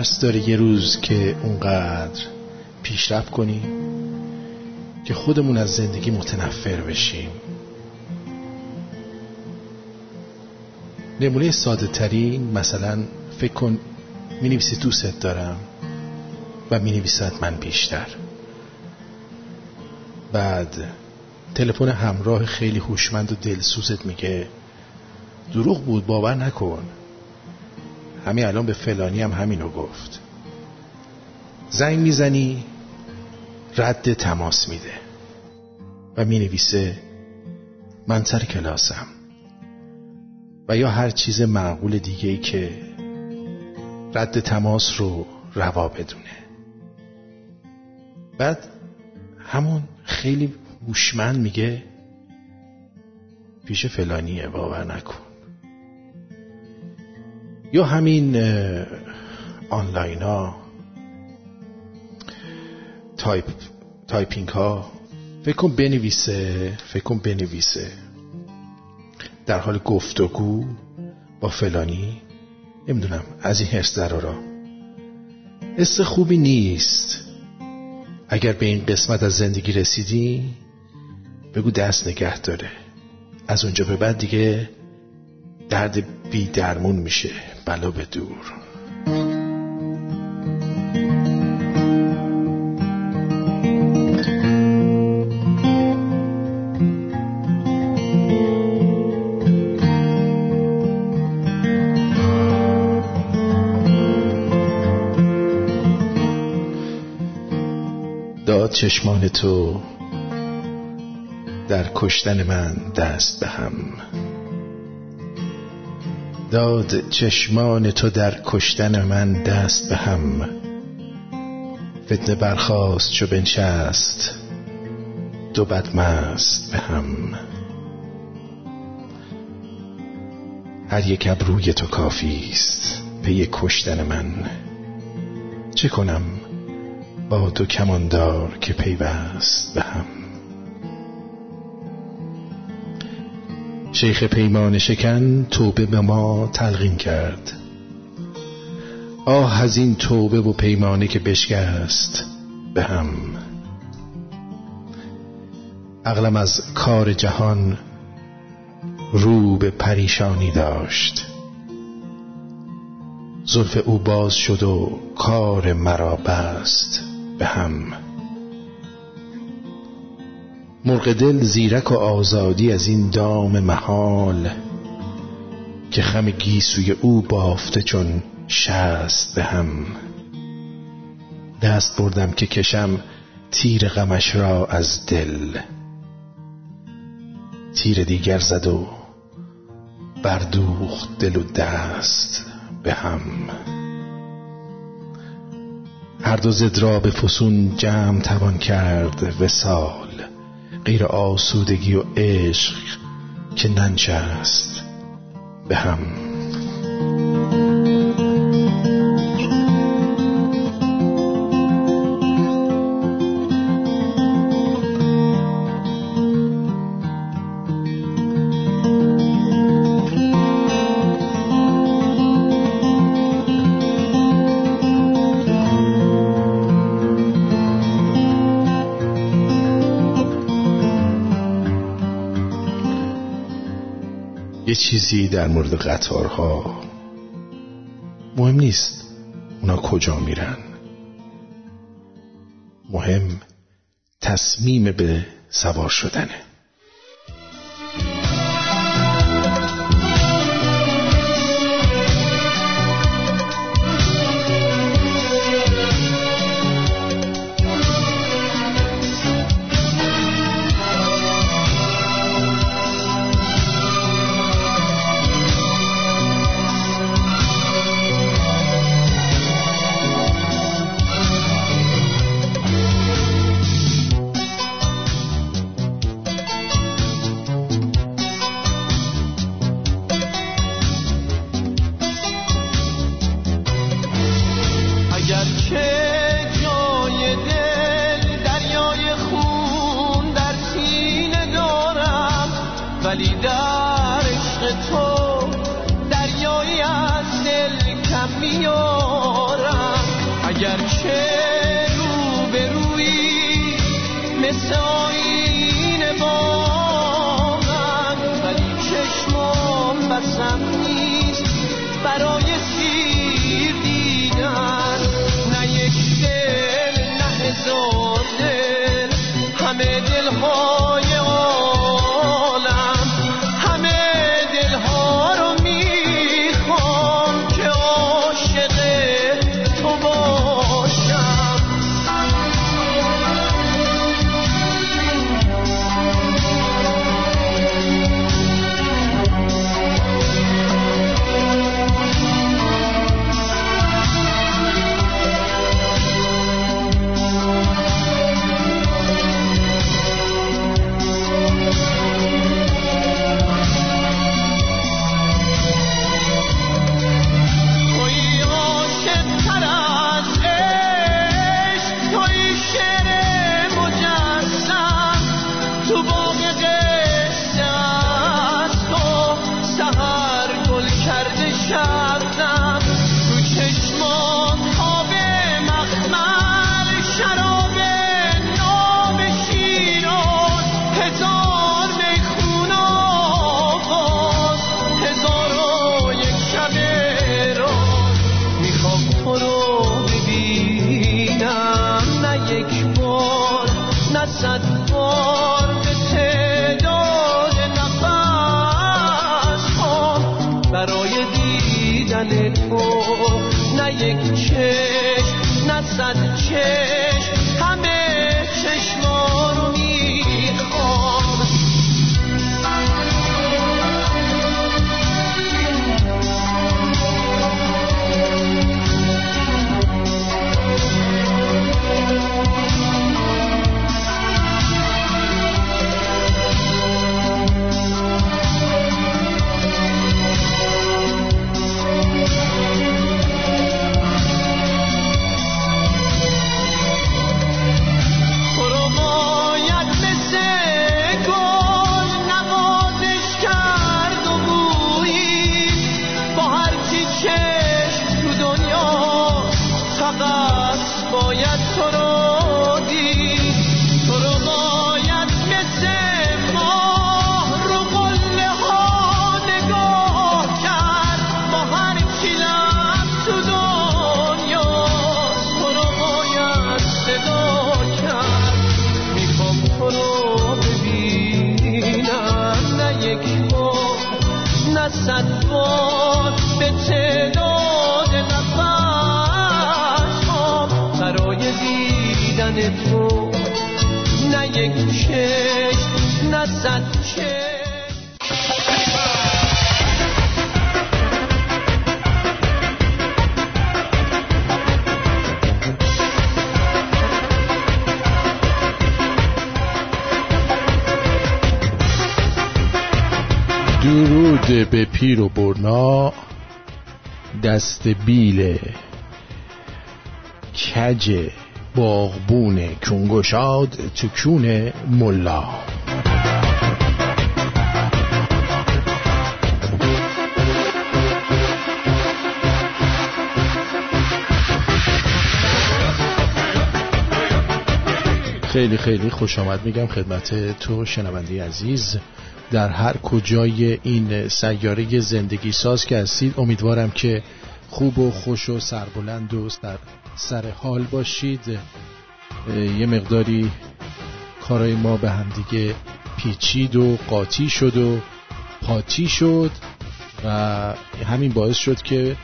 ترس داره یه روز که اونقدر پیشرفت کنیم که خودمون از زندگی متنفر بشیم. نمونه ساده ترین مثلا فکر کن می نویسی دوست دارم و می نویسد من بیشتر. بعد تلفن همراه خیلی هوشمند و دلسوزت میگه دروغ بود باور نکن. همین الان به فلانی هم همینو گفت. زنگ می‌زنی رد تماس میده. و می نویسه من سر کلاسم. و یا هر چیز معقول دیگه ای که رد تماس رو روا بدونه. بعد همون خیلی هوشمند میگه پیش فلانیه باور نکن. یا همین آنلاین ها تایپ تایپینگ ها فکر کن بنویسه فکر کن بنویسه. در حال گفتگو با فلانی نمی‌دونم از این حرس را حس خوبی نیست. اگر به این قسمت از زندگی رسیدی بگو دست نگه داره. از اونجا به بعد دیگه درد بی درمون میشه. بلا به دور. داد چشمان تو در کشتن من دست به هم. داد چشمان تو در کشتن من دست به هم. فتنه برخواست چو بنشست دو بدمست به هم. هر یک ابروی تو کافی است پی کشتن من. چه کنم با تو کماندار که پیوست به هم؟ شیخ پیمان شکن توبه به ما تلقین کرد. آه از این توبه و پیمانه که بشکست به هم. عقلم از کار جهان رو به پریشانی داشت. زلف او باز شد و کار مرا بست به هم. مرغ دل زیرک و آزادی از این دام محال که خم گیسوی او بافته چون شست به هم. دست بردم که کشم تیر غمش را از دل. تیر دیگر زد و بردوخت دل و دست به هم. هر دو زد را به فسون جمع توان کرد وسال غیر آسودگی و عشق که ننشست به هم. چیزی در مورد قطارها مهم نیست. اونا کجا میرن. مهم تصمیم به سوار شدنه. دست بیل کج باغبون کنگشاد تکون ملا. خیلی خیلی خوش آمد. میگم خدمت تو شنونده عزیز. در هر کجای این سیاره زندگی ساز که هستید امیدوارم که خوب و خوش و سربلند و در سر حال باشید. یه مقداری کارای ما به همدیگه پیچید و قاطی شد و پاتی شد و همین باعث شد که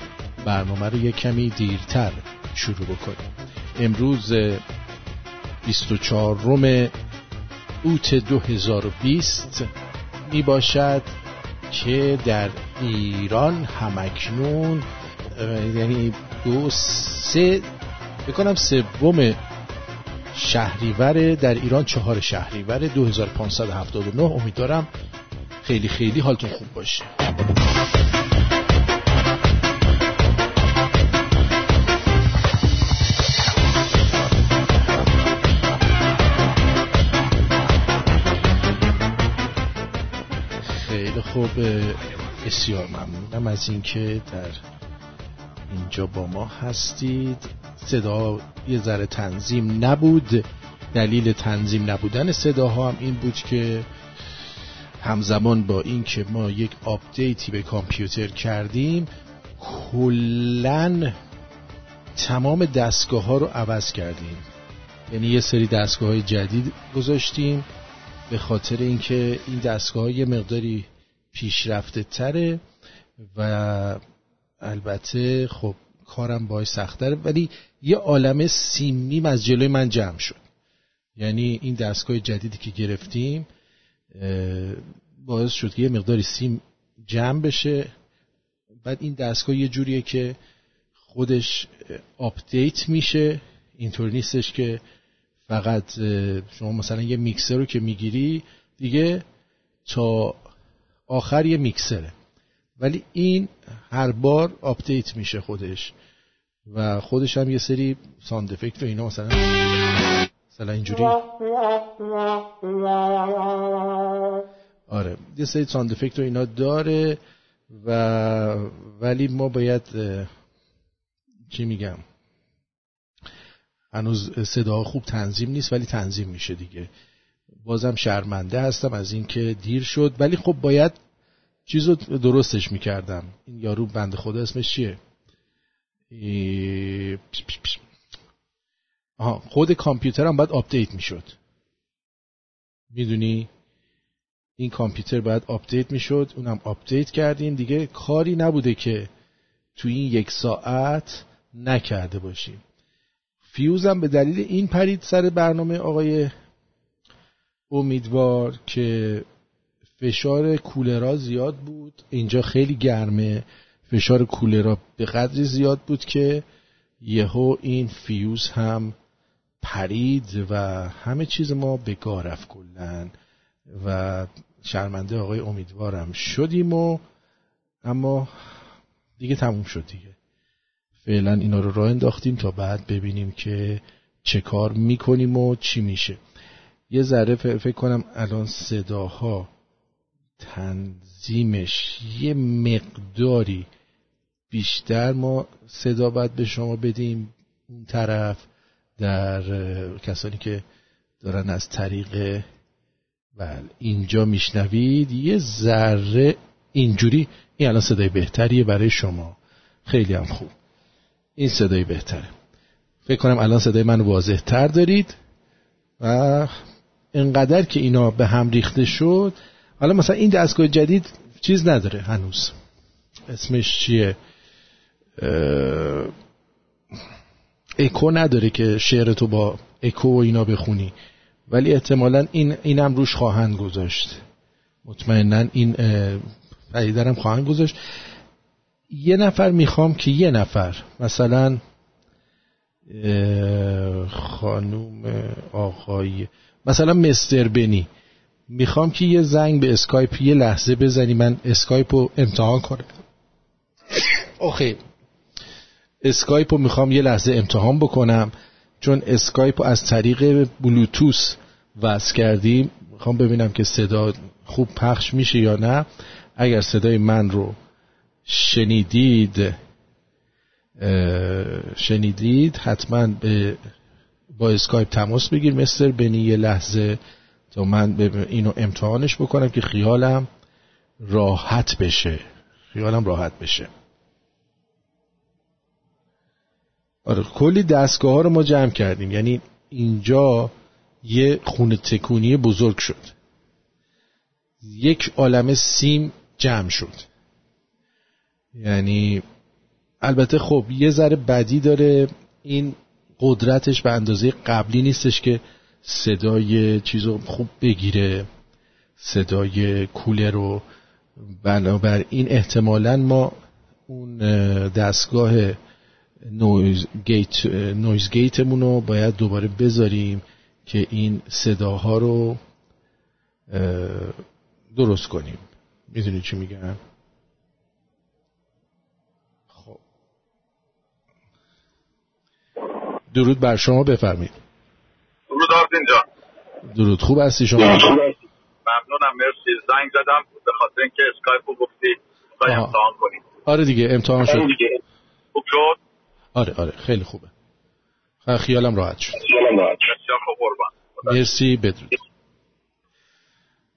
برنامه رو یه کمی دیرتر شروع بکنیم. امروز 24 روم اوت 2020 می باشد که در ایران همکنون یعنی دو سه بکنم سوم شهریور در ایران چهار شهریور 2579 امیدوارم خیلی خیلی حالتون خوب باشه. خب بسیار ممنونم از اینکه در اینجا با ما هستید. صدا یه ذره تنظیم نبود. دلیل تنظیم نبودن صداها هم این بود که همزمان با اینکه ما یک آپدیتی به کامپیوتر کردیم کلا تمام دستگاه ها رو عوض کردیم. یعنی یه سری دستگاه های جدید گذاشتیم به خاطر اینکه این دستگاه های مقداری پیشرفته تره و البته خب کارم باید سختره ولی یه عالم سیمیم از جلوی من جمع شد. یعنی این دستگاه جدیدی که گرفتیم باعث شد که یه مقداری سیم جمع بشه. بعد این دستگاه یه جوریه که خودش update میشه. اینطور نیستش که فقط شما مثلا یه میکسر رو که می‌گیری دیگه تا آخر یه میکسره. ولی این هر بار update میشه خودش. و خودش هم یه سری sound effect و اینا مثلا مثلا اینجوری. آره یه سری sound effect و اینا داره و ولی ما باید چی میگم؟ هنوز صدا خوب تنظیم نیست ولی تنظیم میشه دیگه. بازم شرمنده هستم از اینکه دیر شد. ولی خب باید چیزو درستش می‌کردم. این یارو بند خدا اسمش چیه؟ آها خود کامپیوترم باید آپدیت می‌شد. می‌دونی؟ این کامپیوتر باید آپدیت می‌شد اونم آپدیت کردیم دیگه کاری نبوده که تو این یک ساعت نکرده باشیم. فیوزم به دلیل این پرید سر برنامه آقای امیدوار که فشار کولرا زیاد بود. اینجا خیلی گرمه. فشار کولرا به قدری زیاد بود که یهو این فیوز هم پرید و همه چیز ما به رفت کلن و شرمنده آقای امیدوارم شدیم و اما دیگه تموم شد دیگه. فعلا اینا رو راه انداختیم تا بعد ببینیم که چه کار می‌کنیم و چی میشه. یه ذره فکر کنم الان صداها تنظیمش. یه مقداری بیشتر ما صدا باید به شما بدیم. اون طرف در کسانی که دارن از طریق بله اینجا میشنوید یه ذره اینجوری. این الان صدای بهتریه برای شما. خیلی هم خوب. این صدای بهتره. فکر کنم الان صدای من واضح تر دارید. و انقدر که اینا به هم ریخته شد حالا مثلا این دستگاه جدید چیز نداره هنوز. اسمش چیه؟ اکو نداره که شعر تو با اکو و اینا بخونی. ولی احتمالا این اینم روش خواهند گذاشت. مطمئنا این پدیدرم خواهند گذاشت. یه نفر می‌خوام که یه نفر مثلا خانوم آقای مثلا مستر بنی. می‌خوام که یه زنگ به اسکایپ یه لحظه بزنی من اسکایپ رو امتحان کنم. آخه اسکایپ رو می‌خوام یه لحظه امتحان بکنم چون اسکایپ رو از طریق بلوتوس وصل کردیم. می‌خوام ببینم که صدا خوب پخش میشه یا نه. اگر صدای من رو شنیدید شنیدید حتما به با اسکایپ تماس بگیر مستر بنی یه لحظه تا من اینو امتحانش بکنم که خیالم راحت بشه. خیالم راحت بشه. آره کلی دستگاه ها رو ما جمع کردیم. یعنی اینجا یه خونه تکونی بزرگ شد. یک عالم سیم جمع شد. یعنی البته خب یه ذره بدی داره. این قدرتش به اندازه قبلی نیستش که صدای چیزو خوب بگیره صدای کولر رو. بنابر این احتمالا ما اون دستگاه noise gate, noise رو باید دوباره بذاریم که این صداها رو درست کنیم. می‌دونی چی میگم؟ خب. درود بر شما بفرمید درود آرزین جان درود. خوب هستی شما؟ ممنونم. مرسی. زنگ زدم به خاطر اینکه اسکایپ رو گفتی. و امتحان کنی آره دیگه امتحان شد. خوب شد؟ آره آره. خیلی خوبه. خیالم راحت شد. خیالم راحت شد. مرسی. بدرود.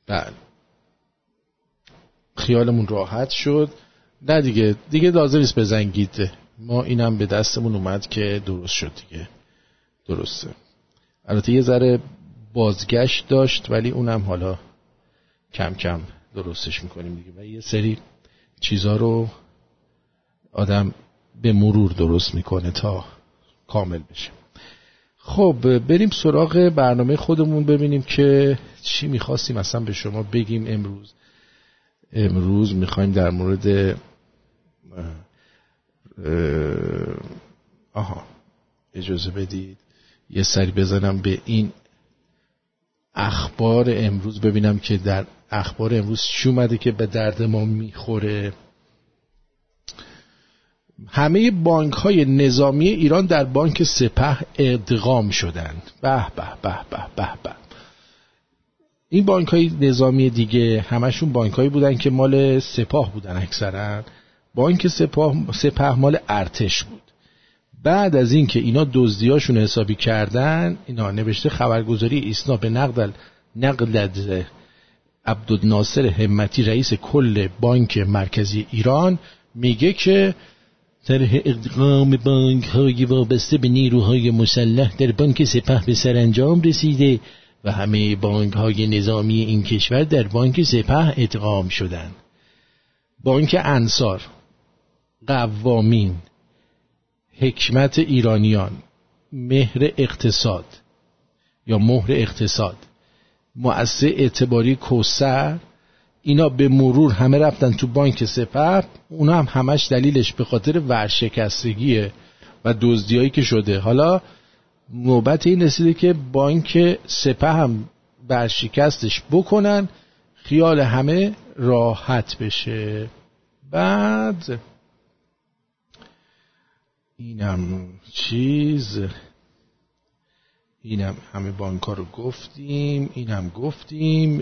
بله. خیالمون راحت شد. نه دیگه. دیگه لازم نیست بزنگید. ما اینم به دستمون اومد که درست شد دیگه. درسته. البته یه ذره بازگشت داشت ولی اونم حالا کم کم درستش می‌کنیم دیگه. و یه سری چیزا رو آدم به مرور درست می‌کنه تا کامل بشه. خب بریم سراغ برنامه خودمون ببینیم که چی می‌خواستیم اصلا به شما بگیم امروز. امروز می‌خوایم در مورد آها اجازه بدید. یه سری بزنم به این اخبار امروز ببینم که در اخبار امروز چی اومده که به درد ما می‌خوره. همه بانک های نظامی ایران در بانک سپه ادغام شدند. به به به به به به. این بانک های نظامی دیگه همشون بانک هایی بودن که مال سپاه بودن اکثرا. بانک سپاه سپه مال ارتش بود. بعد از اینکه اینا دزدیاشون حسابی کردن اینا نوشته خبرگزاری ایسنا به نقل نقل عبدالناصر همتی رئیس کل بانک مرکزی ایران میگه که طرح اقدام بانک های وابسته به نیروهای مسلح در بانک سپه به سرانجام رسیده و همه بانک های نظامی این کشور در بانک سپه ادغام شدند. بانک انصار قوامین حکمت ایرانیان مهر اقتصاد یا مهر اقتصاد. مؤسسه اعتباری کوسر اینا به مرور همه رفتن تو بانک سپه اونا هم همش دلیلش به خاطر ورشکستگیه و دزدیایی که شده. حالا نوبت این رسیده که بانک سپه هم ورشکستش بکنن خیال همه راحت بشه. بعد اینم چیز اینم همه بانک رو گفتیم اینم گفتیم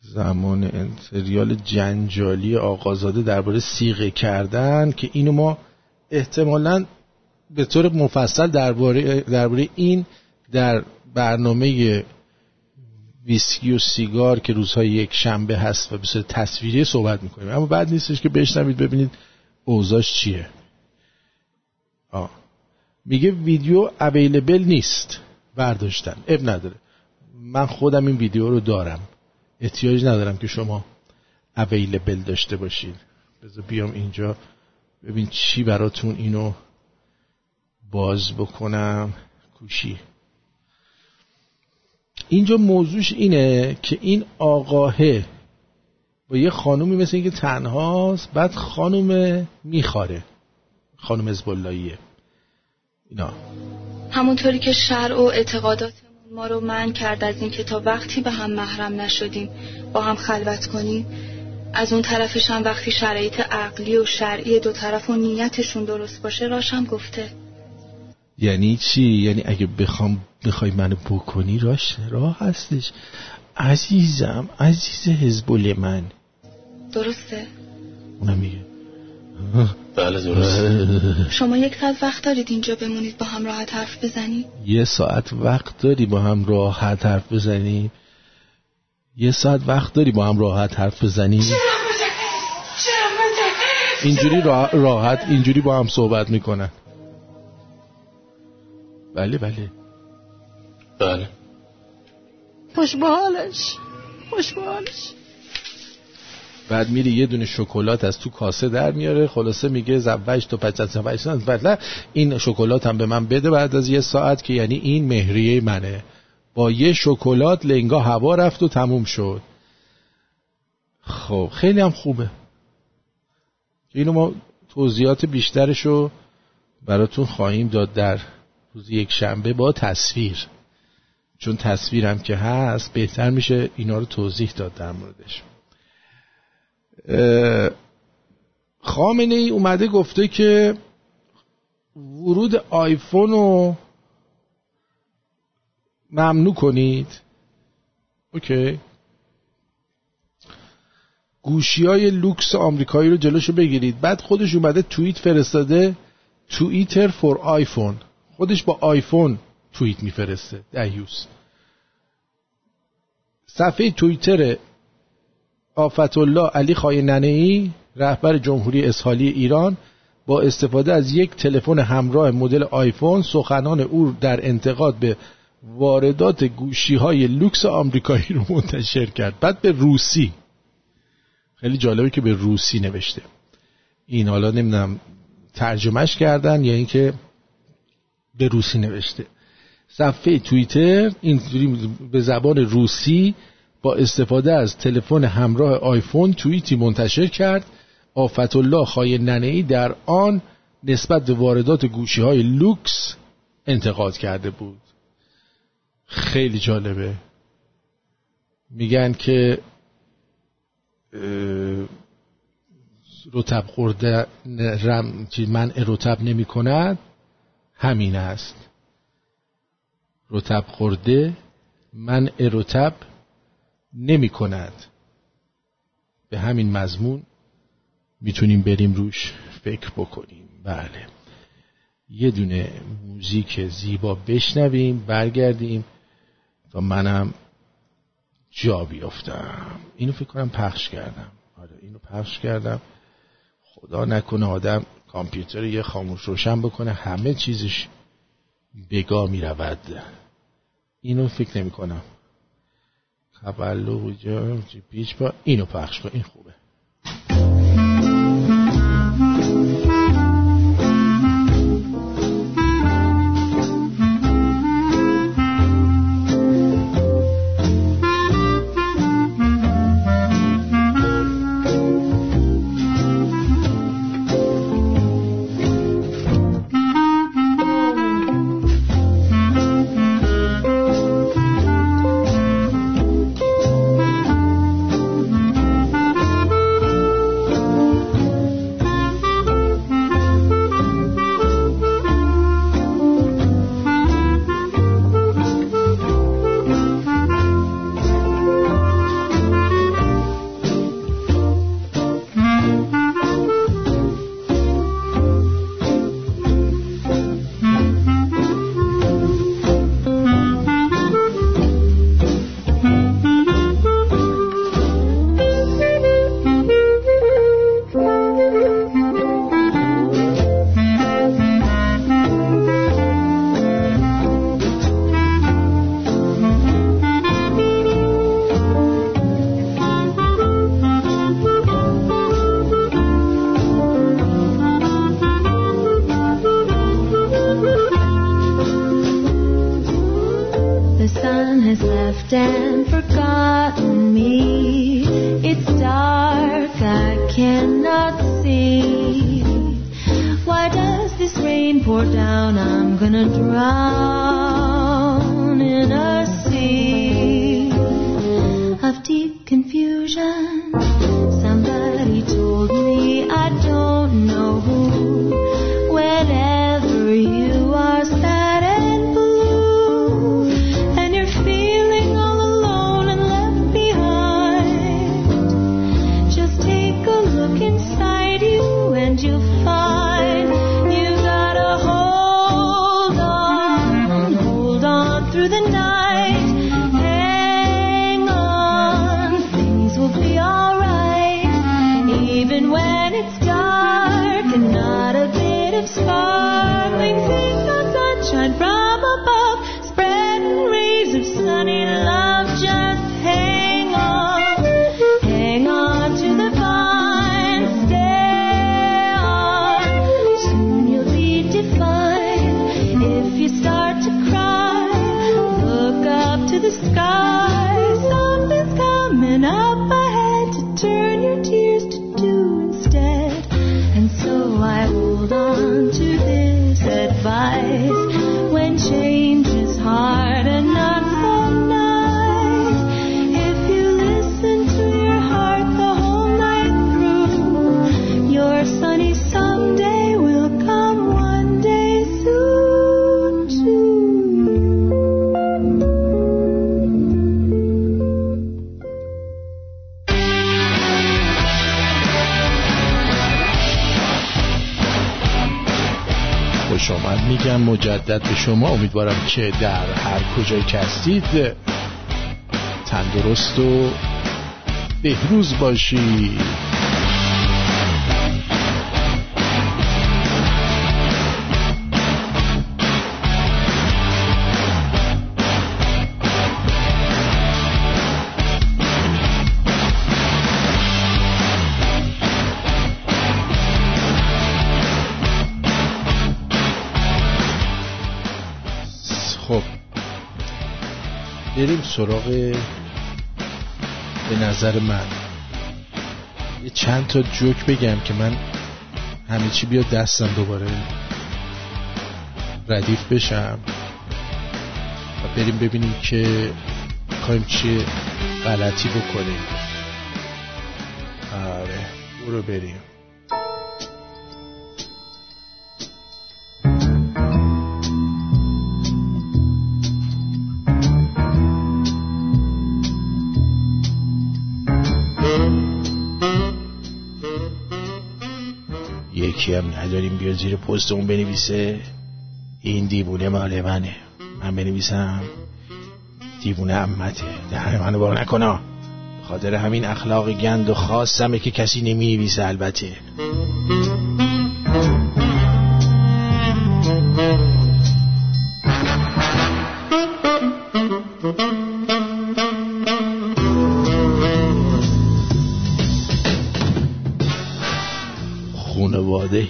زمان سریال جنجالی آقازاده درباره سیغه کردن که اینو ما احتمالا به طور مفصل درباره درباره این در برنامه ویسکی و سیگار که روزهای یک شنبه هست و به صورت تصویری صحبت می‌کنیم. اما بعد نیستش که بشنوید ببینید اوضاش چیه؟ آه. میگه ویدیو اویلیبل نیست. برداشتن. اب نداره. من خودم این ویدیو رو دارم. احتیاج ندارم که شما اویلیبل داشته باشید بذار بیام اینجا. ببین چی براتون اینو باز بکنم. کوشی. اینجا موضوعش اینه که این آقاهه با یه خانومی مثل اینکه تنهاست بعد خانوم میخاره خانوم ازبالاییه اینا. همونطوری که شرع و اعتقاداتمون ما رو من کرد از این که تا وقتی به هم محرم نشدیم با هم خلوت کنیم از اون طرفش هم وقتی شرایط عقلی و شرعی دو طرف و نیتشون درست باشه راشم گفته. یعنی چی؟ یعنی اگه بخوام بخوای منو بکنی راش راه هستش. عزیزم عزیز حزبول من درسته؟ اونم میگه. بله درست شما یک ساعت وقت دارید اینجا بمونید با هم راحت حرف بزنید؟ یه ساعت وقت داری با هم راحت حرف بزنی؟ یه ساعت وقت داری با هم راحت حرف بزنی؟ اینجوری راحت اینجوری با هم صحبت می‌کنن. بله بله. بله. خوش به حالش خوش به حالش بعد میری یه دونه شکلات از تو کاسه در میاره خلاصه میگه زوج تو پچت زوج بعد این شکلات هم به من بده بعد از یه ساعت که یعنی این مهریه منه. با یه شکلات لنگا هوا رفت و تموم شد. خب خیلی هم خوبه. اینو ما توضیحات بیشترشو براتون خواهیم داد در روز یک شنبه با تصویر. چون تصویرم که هست بهتر میشه اینا رو توضیح داد در موردش. خامنه ای اومده گفته که ورود آیفون رو ممنوع کنید. اوکی. گوشی های لوکس آمریکایی رو جلوشو بگیرید. بعد خودش اومده توییت فرستاده Twitter for iPhone. خودش با آیفون توییت میفرسته. دیوث صفحه توییتر آفت الله علی خامنه ای رهبر جمهوری اسهالی ایران با استفاده از یک تلفن همراه مدل آیفون سخنان او در انتقاد به واردات گوشی های لوکس آمریکایی رو منتشر کرد. بعد به روسی. خیلی جالبه که به روسی نوشته. این حالا نمی‌دونم ترجمهش کردن یا اینکه به روسی نوشته. صفحه توییتر اینجوری به زبان روسی با استفاده از تلفن همراه آیفون توییتی منتشر کرد. آفت الله خای ننهی در آن نسبت به واردات گوشی های لوکس انتقاد کرده بود. خیلی جالبه. میگن که رتب خورده من رتب نمی کند همین است. رتب خورده من رتب نمی کند. به همین مضمون می‌تونیم بریم روش فکر بکنیم. بله. یه دونه موزیک زیبا بشنویم برگردیم تا منم جا بیافتم. اینو فکر کنم پخش کردم. آره اینو پخش کردم. خدا نکنه آدم کامپیوتر یه خاموش روشن بکنه همه چیزش بگا می رود اینو فکر نمی کنم. قبلو پیچ با اینو پخش کن این خوبه. شما امیدوارم که در هر کجای که هستید تندرست و بهروز باشید. سراغ به نظر من. یه چند تا جوک بگم که من همه چی بیاد دستم دوباره ردیف بشم و بریم ببینیم که می‌خوایم چیه غلطی بکنیم. آره برو بریم. نداریم بیا زیر پستمون بنویسه. این دیوونه مال منه. من بنویسم. دیوونه امته دهن منو بار نکنا خاطر همین اخلاق گند و خاصمه که کسی نمی نویسه البته.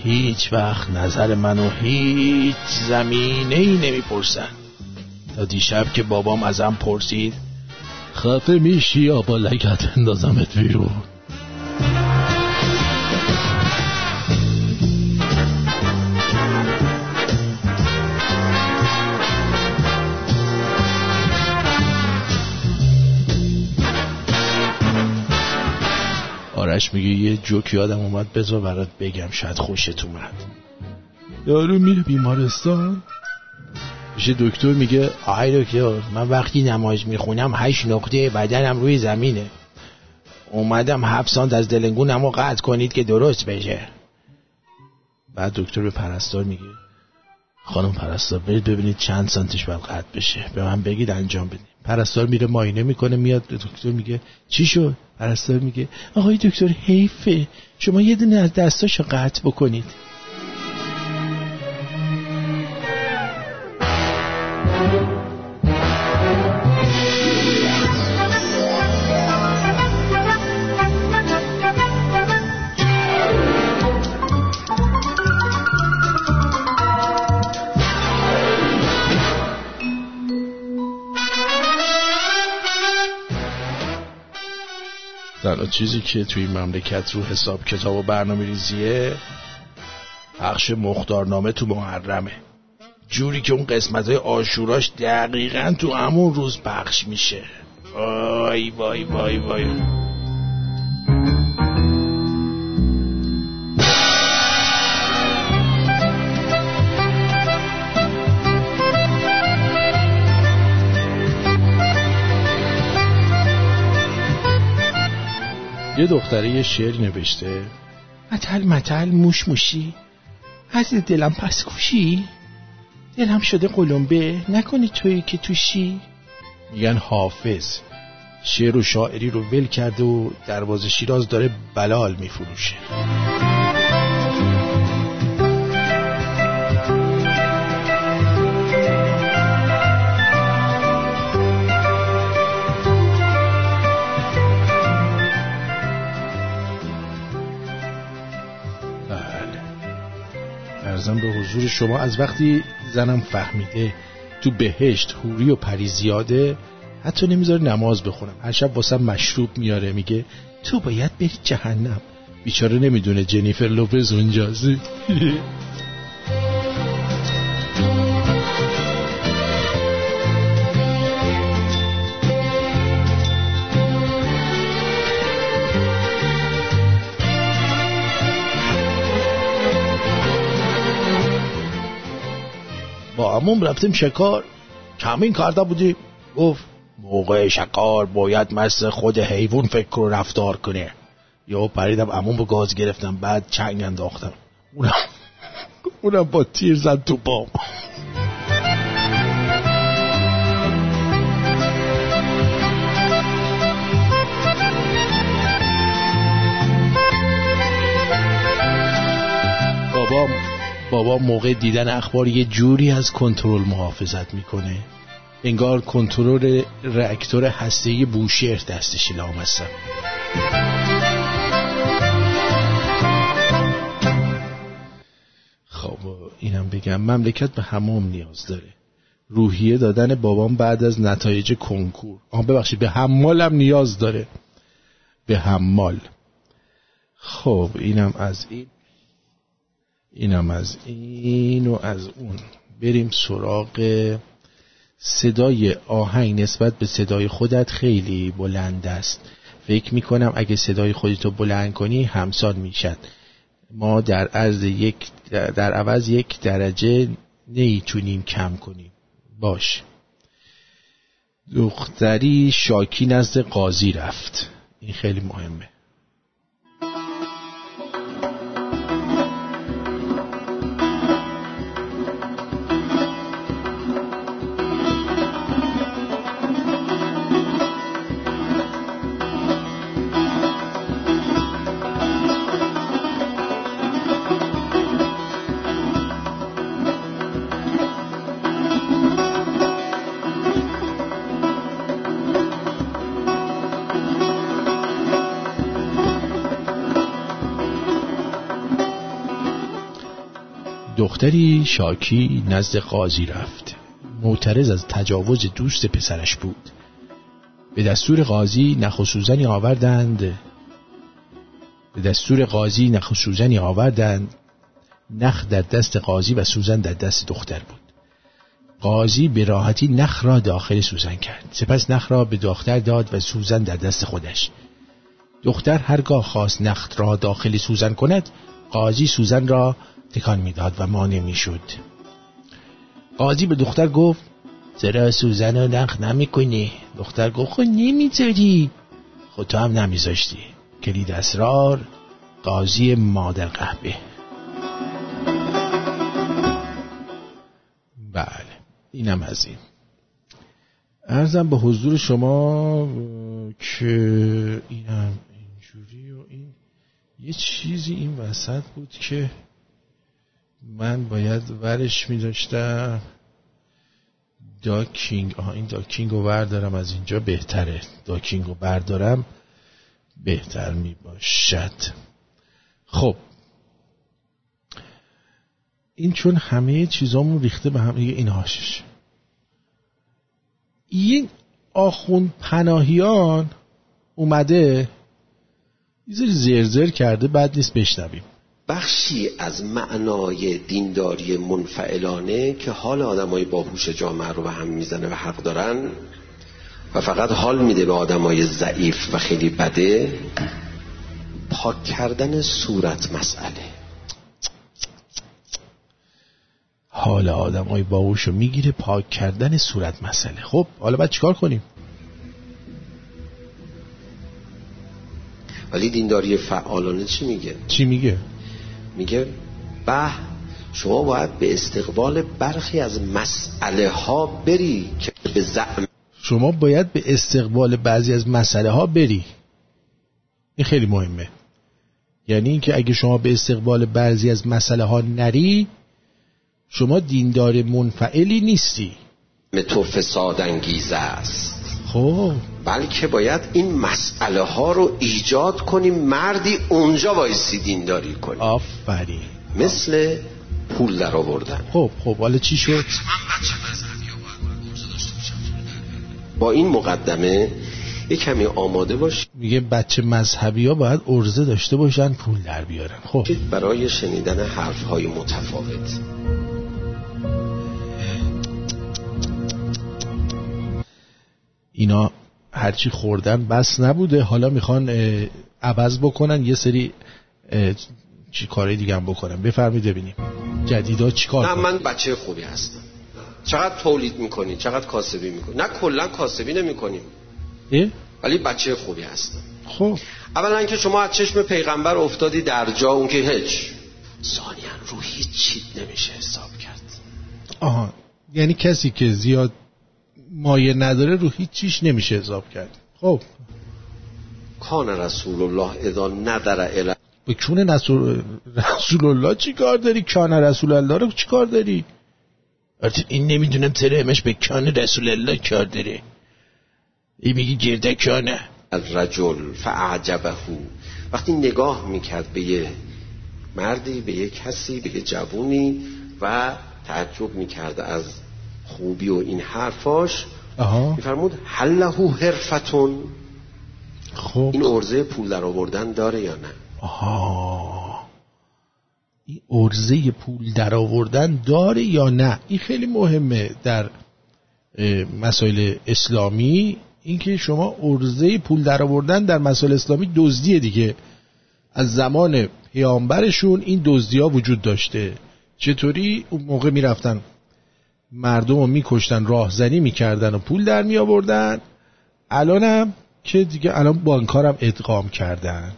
هیچ وقت نظر منو هیچ زمینه ای نمی‌پرسن. تا دیشب که بابام ازم پرسید خفه میشی یا با لگت اندازمت بیرون. میگه یه جوک یادم اومد بذار برات بگم شاید خوشت اومد. یارو میره بیمارستان. میشه دکتر میگه آی دکتر من وقتی نماز می‌خونم هشت نقطه بدنم روی زمینه. اومدم هفت سانت از دلنگونم رو قطع کنید که درست بشه. بعد دکتر به پرستار میگه خانم پرستار برید ببینید چند سانتش باید قطع بشه. به من بگید انجام بدیم. پرستار میره ماینه می‌کنه میاد دکتر میگه چی شد؟ پرستار میگه آقای دکتر حیفه شما یه دونه از دستاشو قطع بکنید. تنها چیزی که توی این مملکت رو حساب کتاب و برنامه ریزیه پخش مختارنامه تو محرمه. جوری که اون قسمت های آشوراش دقیقا تو همون روز پخش میشه. وای وای وای وای. یه دختره یه شعر نوشته. متل متل موش موشی. از دلم پس کوشی؟ دلم شده قلمبه. نکنی تویی که توشی. میگن حافظ. شعر و شاعری رو ول کرده و دروازه شیراز داره بلال میفروشه. ارزم به حضور شما از وقتی زنم فهمیده تو بهشت حوری و پری زیاده حتی نمی‌ذاره نماز بخونم. هر شب واسه مشروب میاره میگه تو باید بری جهنم. بیچاره نمی‌دونه جنیفر لوپز اونجاست. با عموم رفتیم شکار. کمین کرده بودیم. گفت موقع شکار باید مثل خود حیوان فکر و رفتار کنه. یا پریدم عموم به گاز گرفتم بعد چنگ انداختم. اونم اونم با تیر زد تو بام. بابا بابا موقع دیدن اخبار یه جوری از کنترل محافظت می‌کنه. انگار کنترل راکتور هسته‌ای بوشهر دستش لامصب. خب اینم بگم مملکت به همام نیاز داره. روحیه دادن بابام بعد از نتایج کنکور. آه ببخشید به حمالم نیاز داره. به حمال. خب اینم از این. اینم از این و از اون. بریم سراغ صدای آهنگ. نسبت به صدای خودت خیلی بلند است. فکر می‌کنم اگه صدای خودتو بلند کنی همسال می‌شد. ما در عرض یک در عوض یک درجه نیتونیم کم کنیم. باش. دختری شاکی نزد قاضی رفت. این خیلی مهمه. دختری شاکی نزد قاضی رفت. معترض از تجاوز دوست پسرش بود. به دستور قاضی نخصوزنی آوردند. به دستور قاضی نخصوزنی آوردند. نخ در دست قاضی و سوزن در دست دختر بود. قاضی به راحتی نخ را داخل سوزن کرد. سپس نخ را به دختر داد و سوزن در دست خودش. دختر هرگاه خواست نخ را داخل سوزن کند قاضی سوزن را تکان می‌داد و مانع می‌شد قاضی به دختر گفت چرا سوزن رو نخ نمی کنی دختر گفت خود نمی‌ذاری خود تو هم نمیذاشتی. کلید اسرار قاضی مادر قهبه بله اینم از این. ارزم به حضور شما که اینم اینجوری و این یه چیزی این وسط بود که من باید ورش می داشتم داکینگ آها این داکینگ رو بردارم از اینجا بهتره. داکینگ رو بردارم بهتر می باشد خب. این چون همه چیزامون ریخته به هم این هاشش این آخون پناهیان اومده یه زرزر کرده بعد نیست بشنویم. بخشی از معنای دینداری منفعلانه که حال آدمای باهوش جامعه رو به هم می‌زنه و حق دارن و فقط حال میده به آدمای ضعیف و خیلی بده پاک کردن صورت مسئله. حال آدمای باهوش رو می‌گیره پاک کردن صورت مسئله. خب حالا باید چیکار کنیم؟ ولی دینداری فعالانه چی میگه؟ چی میگه؟ میگه به شما باید به استقبال برخی از مسئله ها بری که به زعم شما باید به استقبال بعضی از مسئله ها بری. این خیلی مهمه. یعنی اینکه اگه شما به استقبال بعضی از مسئله ها نری شما دیندار منفعلی نیستی. تو فساد انگیزه است. خب. بلکه باید این مسئله ها رو ایجاد کنیم مردی اونجا وایسی دینداری کنیم آفرین. مثل پول در آوردن. خب خب حالا چی شد؟ با این مقدمه یه کمی آماده باش. میگه بچه مذهبی ها باید ارزه داشته باشن پول در بیارن. خب. برای شنیدن حرف های متفاوت. اینا هرچی خوردن بس نبوده. حالا می‌خوان عوض بکنن یه سری چی کاری دیگه هم بکنن. بفرمید ببینیم. جدیدا چی کار نه من بچه خوبی هستم. چقدر تولید می‌کنی؟ چقدر کاسبی می‌کنی؟ نه کلا کاسبی نمی‌کنیم ولی بچه خوبی هستم. خب. اولا که شما از چشم پیغمبر افتادی در جا اون که هیچ. ثانیا رو هیچ چیز نمیشه حساب کرد. آها. یعنی کسی که زیاد مایه نداره رو هیچ چیش نمیشه حساب کرد. خب. کان رسول الله اذا ندر الی به کون رسول, رسول الله چی کار داری؟ کان رسول الله رو چی کار داری؟ البته این نمی‌دونم ترمش به کان رسول الله کار داره. این میگی گرده کانه. الرجل فاعجبه. وقتی نگاه می‌کرد به یه مردی به یه کسی به یه جوونی و تعجب می‌کرد از خوبی و این حرفاش میفرمود هلهو حرفتون. خب. این ارزه پول در آوردن داره یا نه؟ آها. این ارزه پول در آوردن داره یا نه؟ این خیلی مهمه در مسائل اسلامی. اینکه شما ارزه پول در آوردن در مسائل اسلامی دزدیه دیگه. از زمان پیامبرشون این دزدی ها وجود داشته. چطوری؟ اون موقع می‌رفتن مردم رو میکشتن راهزنی می‌کردن و پول در می آوردن الانم که دیگه الان بانکارم ادغام کردن.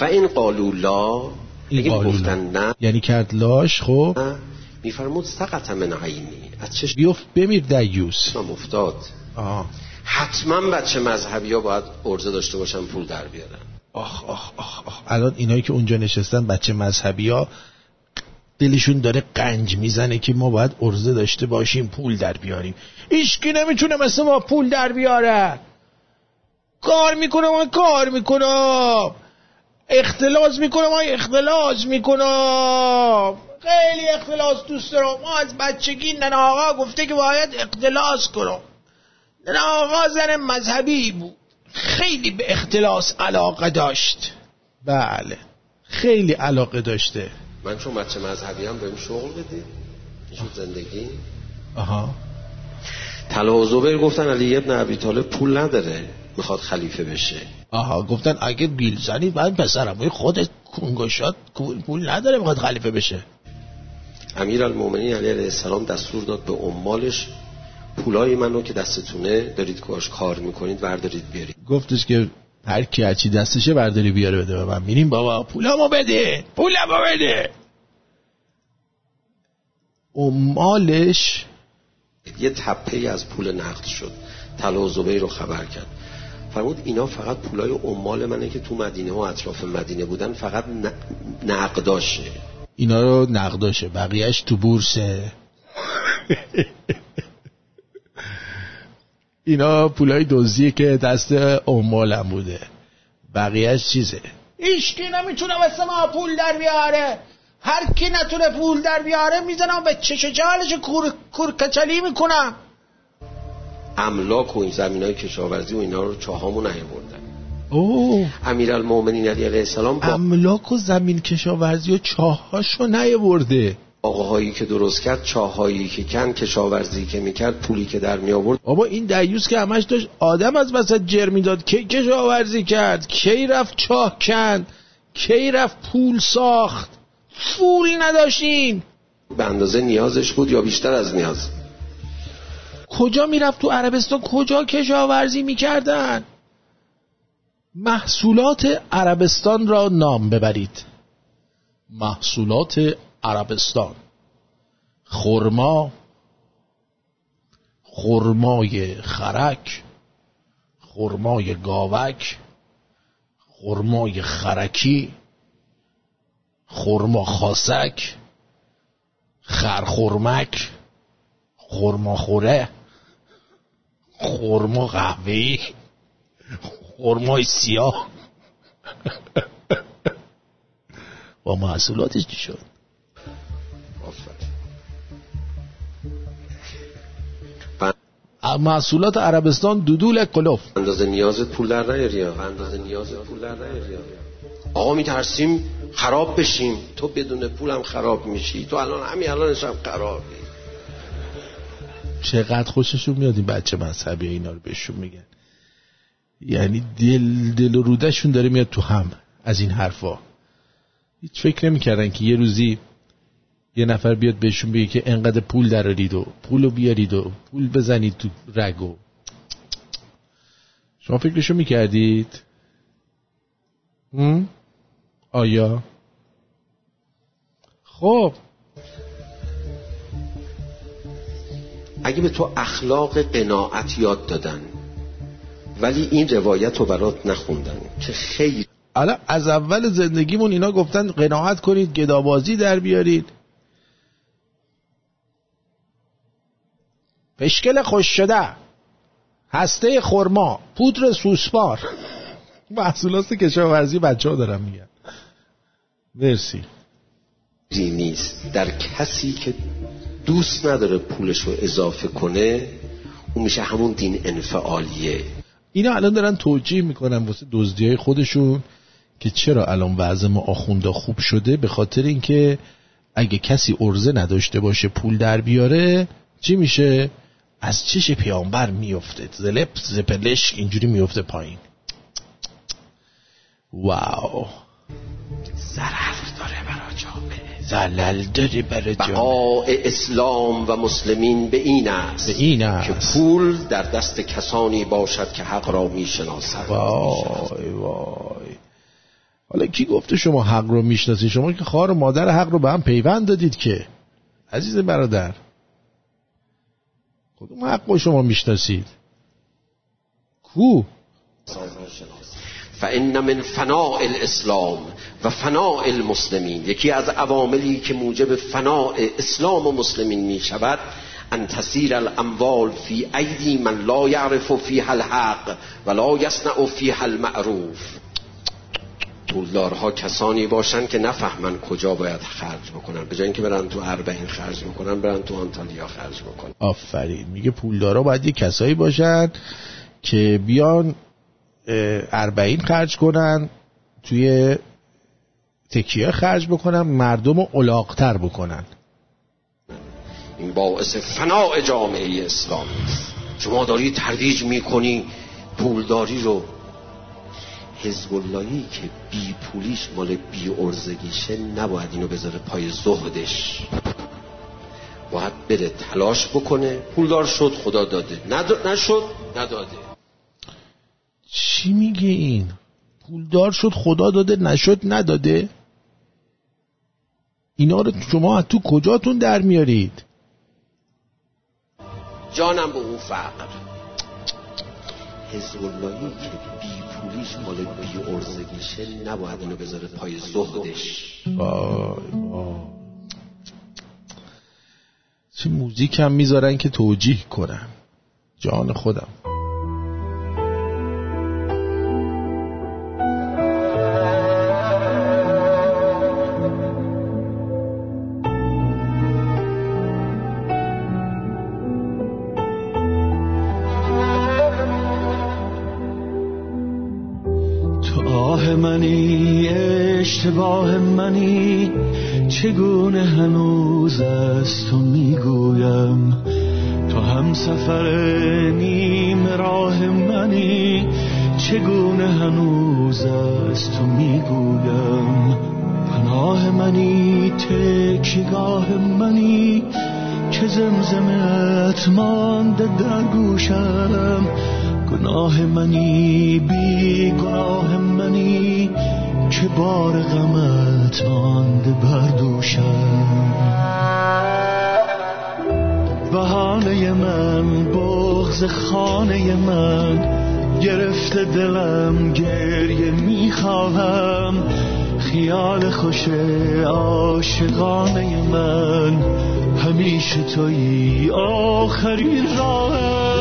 و این قالوا لا این گفتن نه. یعنی کرد لاش خب؟ میفرمود سقط من عینی. از چشم بیفت بمیر دیوس. افتاد. آه. حتما بچه مذهبی ها باید ارزه داشته باشن پول در بیارن. آخ آخ آخ آخ. الان اینایی که اونجا نشستن بچه مذهبی ها دلشون داره قنج می‌زنه که ما باید ارزه داشته باشیم پول در بیاریم. ایشکی نمی‌تونه مثل ما پول در بیاره. کار می‌کنم من کار می‌کنم. اختلاس می‌کنم من اختلاس می‌کنم. خیلی اختلاس دوست دارم. ما از بچگی ننه آقا گفته که باید اختلاس کنم. ننه آقا زن مذهبی بود. خیلی به اختلاس علاقه داشت. بله. خیلی علاقه داشته. من چون بچه مذهبی هم بهم شغل بدید این شد زندگی. آها. طلا و زبیر گفتن علی ابن ابی طالب پول نداره. می‌خواد خلیفه بشه. آها گفتن اگه بیل زنی بعد پسرم خود کنگوشات پول نداره می‌خواد خلیفه بشه. امیر المومنین علی علیه السلام دستور داد به عمالش پولای منو که دستتونه دارید کاش کار می‌کنید بردارید بیارید. گفتش که هر کی هرچی دستشه برداری بیاره بده به من. میریم بابا پولمو بده پولمو بده. عمالش یه تپه از پول نقد شد. طلا و زبیر رو خبر کرد. فرمود اینا فقط پولای عمال منه که تو مدینه و اطراف مدینه بودن فقط نقداشه. اینا رو نقداشه بقیهش تو بورسه. اینا پولای دزدیه که دست عمالم بوده. بقیهش چیزه؟ ایشکی نمی‌تونه مثل ما پول در بیاره. هر کی نتونه پول در بیاره می‌زنم به چش و جالش کور, کور کچلی می‌کنم. املاک و این زمین های کشاورزی و اینا رو چاهامون نیاوردن. اوه امیر المومنین علی علیه السلام با املاک و زمین کشاورزی و چاهاشو نیورده آقاهایی که درست کرد چاهایی که کن کشاورزی که می‌کرد پولی که در می آورد بابا این دیوس که همش داشت آدم از وسط جر می‌داد. کی کشاورزی کرد؟ کی رفت چاه کند؟ کی رفت پول ساخت؟ پول نداشتین. به اندازه نیازش بود یا بیشتر از نیاز؟ کجا می‌رفت تو عربستان؟ کجا کشاورزی می‌کردن؟ محصولات عربستان را نام ببرید. محصولات عربستان. خرما خرمای خرک خرمای گاوک خرمای خرکی خرما خاسک خرخرمک خرما خوره خرما قهوه‌ای خرمای سیاه. با محصولاتش چی شد؟ محصولات عربستان دودول کلوف. اندازه نیازت پول در نیاری یا؟ اندازه نیازت پول در نیاری یا. آقا میترسیم خراب بشیم. تو بدون پولم خراب میشی. تو الان همین الانش هم خرابی. چقدر خوششون میاد این بچه مذهبی اینا رو بهشون میگن. یعنی دل دل و رودشون داره میاد تو هم از این حرفا. هیچ فکر نمی‌کردن که یه روزی یه نفر بیاد بهشون بگه که انقدر پول درارید و پول رو بیارید و پول بزنید تو رگو شما فکرشو می‌کردید؟ آیا؟ خب اگه به تو اخلاق قناعت یاد دادن ولی این روایت رو برات نخوندن که خیلی حالا از اول زندگیمون اینا گفتن قناعت کنید گدابازی در بیارید پشکل خوش شده هسته خرما پودر سوسپار. محصولات کشاورزی بچه ها دارم میگن. مرسی. نیست در کسی که دوست نداره پولش رو اضافه کنه اون میشه همون دین انفعالیه. اینا الان دارن توجیه می‌کنن واسه دزدی های خودشون که چرا الان وضع ما آخوندا خوب شده؟ به خاطر اینکه اگه کسی ارزه نداشته باشه پول در بیاره چی میشه؟ از چش پیامبر میفته زلپ زپلش اینجوری میفته پایین. واو. ضرر داره برای جامعه. زلل داری برای جامعه. اسلام و مسلمین به این است به این که است پول در دست کسانی باشد که حق را می‌شناسند. وای وای. حالا کی گفته شما حق رو می‌شناسید؟ شما که خواهر و مادر حق رو به هم پیوند دادید که. عزیز برادر. کدوم حق شما می‌شناسید؟ کو؟ فان من فناء الاسلام و فناء المسلمین یکی از عواملی که موجب فناء اسلام و مسلمین می شود ان تسیر الاموال فی ایدی من لا یعرف فیها الحق و لا یصنع فیها المعروف. پولدارها کسانی باشن که نفهمن کجا باید خرج بکنن. به جای اینکه برن تو اربعین خرج بکنن برن تو آنتالیا خرج بکنن. آفرین. میگه پولدارا باید یه کسایی باشن که بیان اربعین خرج کنن توی تکیه خرج بکنن مردم رو علاقتر بکنن. این باعث فناع جامعه اسلامی. است شما داری ترویج می‌کنی پولداری رو حزب اللهی که بی پولیش مال بی ارزگیشه نباید اینو بذاره پای زهدش. باید بره تلاش بکنه. پولدار شد خدا داده. ند... نشد نداده. چی میگه این؟ پولدار شد خدا داده. نشد نداده. اینا رو شما از تو کجاتون در میارید؟ جانم به اون فقر. حزب اللهی که بی پولیش مال بی ارزگیشه نباید اینو بذاره پای زهدش. چه موزیک هم می‌ذارن که توجیه کنن جان خودم. اشتباه منی چگونه هنوز از تو می‌گویم؟ تو هم سفر نیم راه منی چگونه هنوز از تو می‌گویم؟ پناه منی تکیگاه منی که زمزمت مانده در گوشم. گناه منی بی گناه منی که بار غمت مانده بر دوشم؟ بهانه من بغز خانه من گرفته دلم گریه می‌خواهم خیال خوش عاشقانه من همیشه توی آخرین راهم.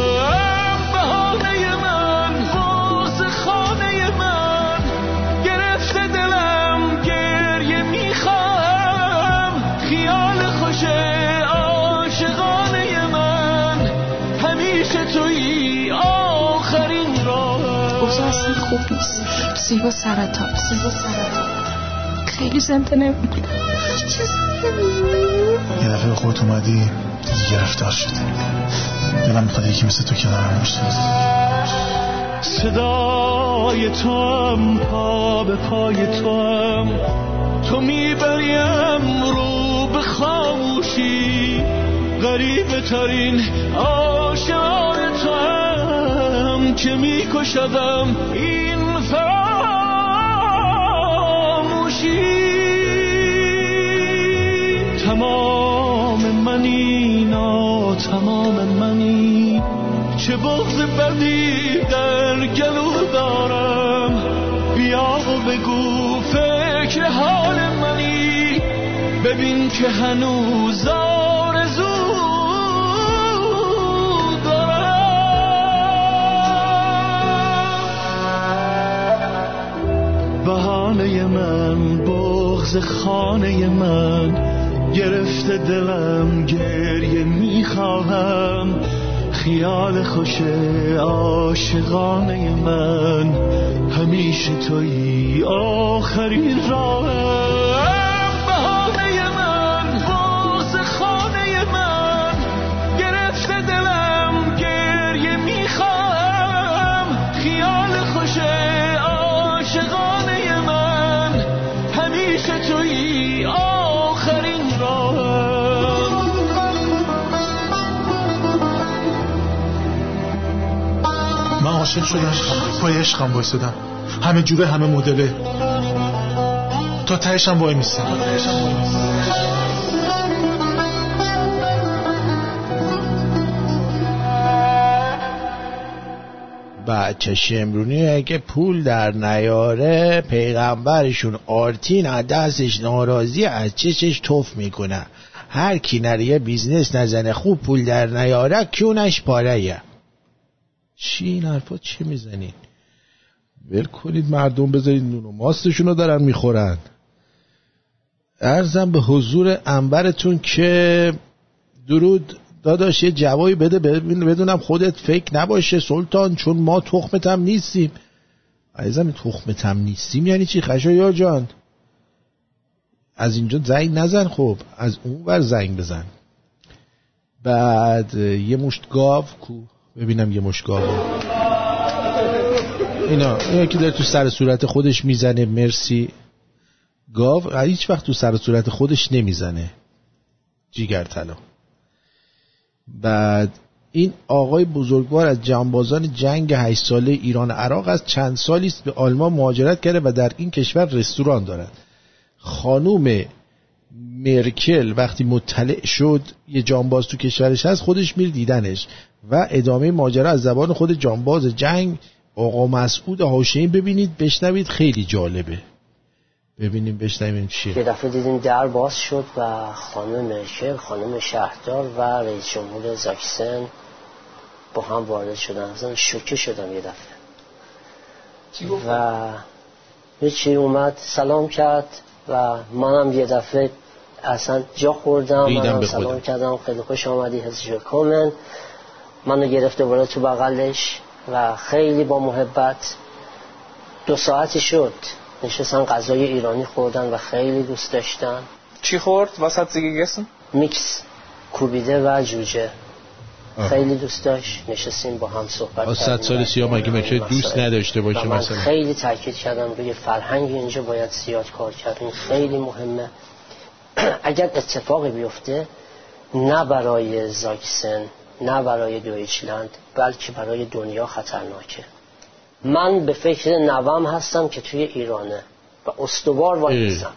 خوب نیست. زیبا سرطان زیبا سرطان خیلی زنده نمی‌کنه یه دفعه خودت اومدی دیگه گرفتار شدی. دلم می‌خواد یکی مثل تو کنارم باشه صدای تو هم پا به پای تو هم تو می‌بریم رو به خاموشی. غریب ترین هم که میکشدم این فراموشی تمام منی نا تمام منی. چه بغض بدی در گلو دارم. بیا و بگو فکر حال منی. ببین که هنوزم بهانه من بغز خانه من. گرفته دلم گریه می‌خواهم. خیال خوش عاشقانه من. همیشه توی آخرین راهم. عاشق شدم پای عشقم وایسادم همه جوره همه مدله. تا تهش هم وای میستم بچه شمرونی اگه پول در نیاره پیغمبرشون آرتین از دستش ناراضی از چشش توف می‌کنه. هر کی نره یه business نزنه خوب پول در نیاره کونش پاره چی این حرفا چی می‌زنین؟ ول کنید مردم بذارید نون و ماستشون رو دارن می‌خورن. ارزم به حضور انبرتون که درود. داداش یه جوابی بده بدونم خودت فکر نباشه سلطان چون ما تخمتم نیستیم. عزیزم تخمتم نیستیم یعنی چی؟ خشایار جان. از اینجا زنگ نزن خب از اون ور زنگ بزن. بعد یه مشت گاو کو ببینم یه مشت گاو اینا اینا که داره تو سر صورت خودش می‌زنه مرسی. گاو هیچ وقت تو سر صورت خودش نمی‌زنه. جیگر طلا. بعد این آقای بزرگوار از جنبازان جنگ هشت ساله ایران عراق از چند سالی است به آلمان مهاجرت کرده و در این کشور رستوران دارد. خانوم مرکل وقتی مطلع شد یه جانباز تو کشورش هست خودش میر دیدنش. و ادامه ماجرا از زبان خود جانباز جنگ. آقا مسعود هاشمی ببینید بشنوید خیلی جالبه. ببینیم بشنویم چیه. یه دفعه دیدیم در باز شد و خانم مرکل خانم شهردار و رئیس جمهور زاکسن با هم وارد شدن. اصلا شوکه شدم یه دفعه. و هیچی اومد سلام کرد و منم یه دفعه اصلا جا خوردم. منم سلام. کردم. خیلی خوش آمدی هزش کامن منو گرفته بالا تو بغلش و خیلی با محبت دو ساعتی شد. نشستن غذای ایرانی خوردن و خیلی دوست داشتن. چی خورد؟ Hat sie gegessen? میکس کوبیده و جوجه. آه. خیلی دوست داشت. نشستیم با هم صحبت صد سال سیاه مگه میشه دوست نداشته باشه من مثلا؟ خیلی تاکید کردم روی فرهنگ اینجا باید زیاد کار کرد این خیلی مهمه. اگر اتفاقی بیفته نه برای زاکسن. نه برای دویچلند بلکه برای دنیا خطرناکه. من به فکر نوام هستم که توی ایرانه و استوار وای اه. میستم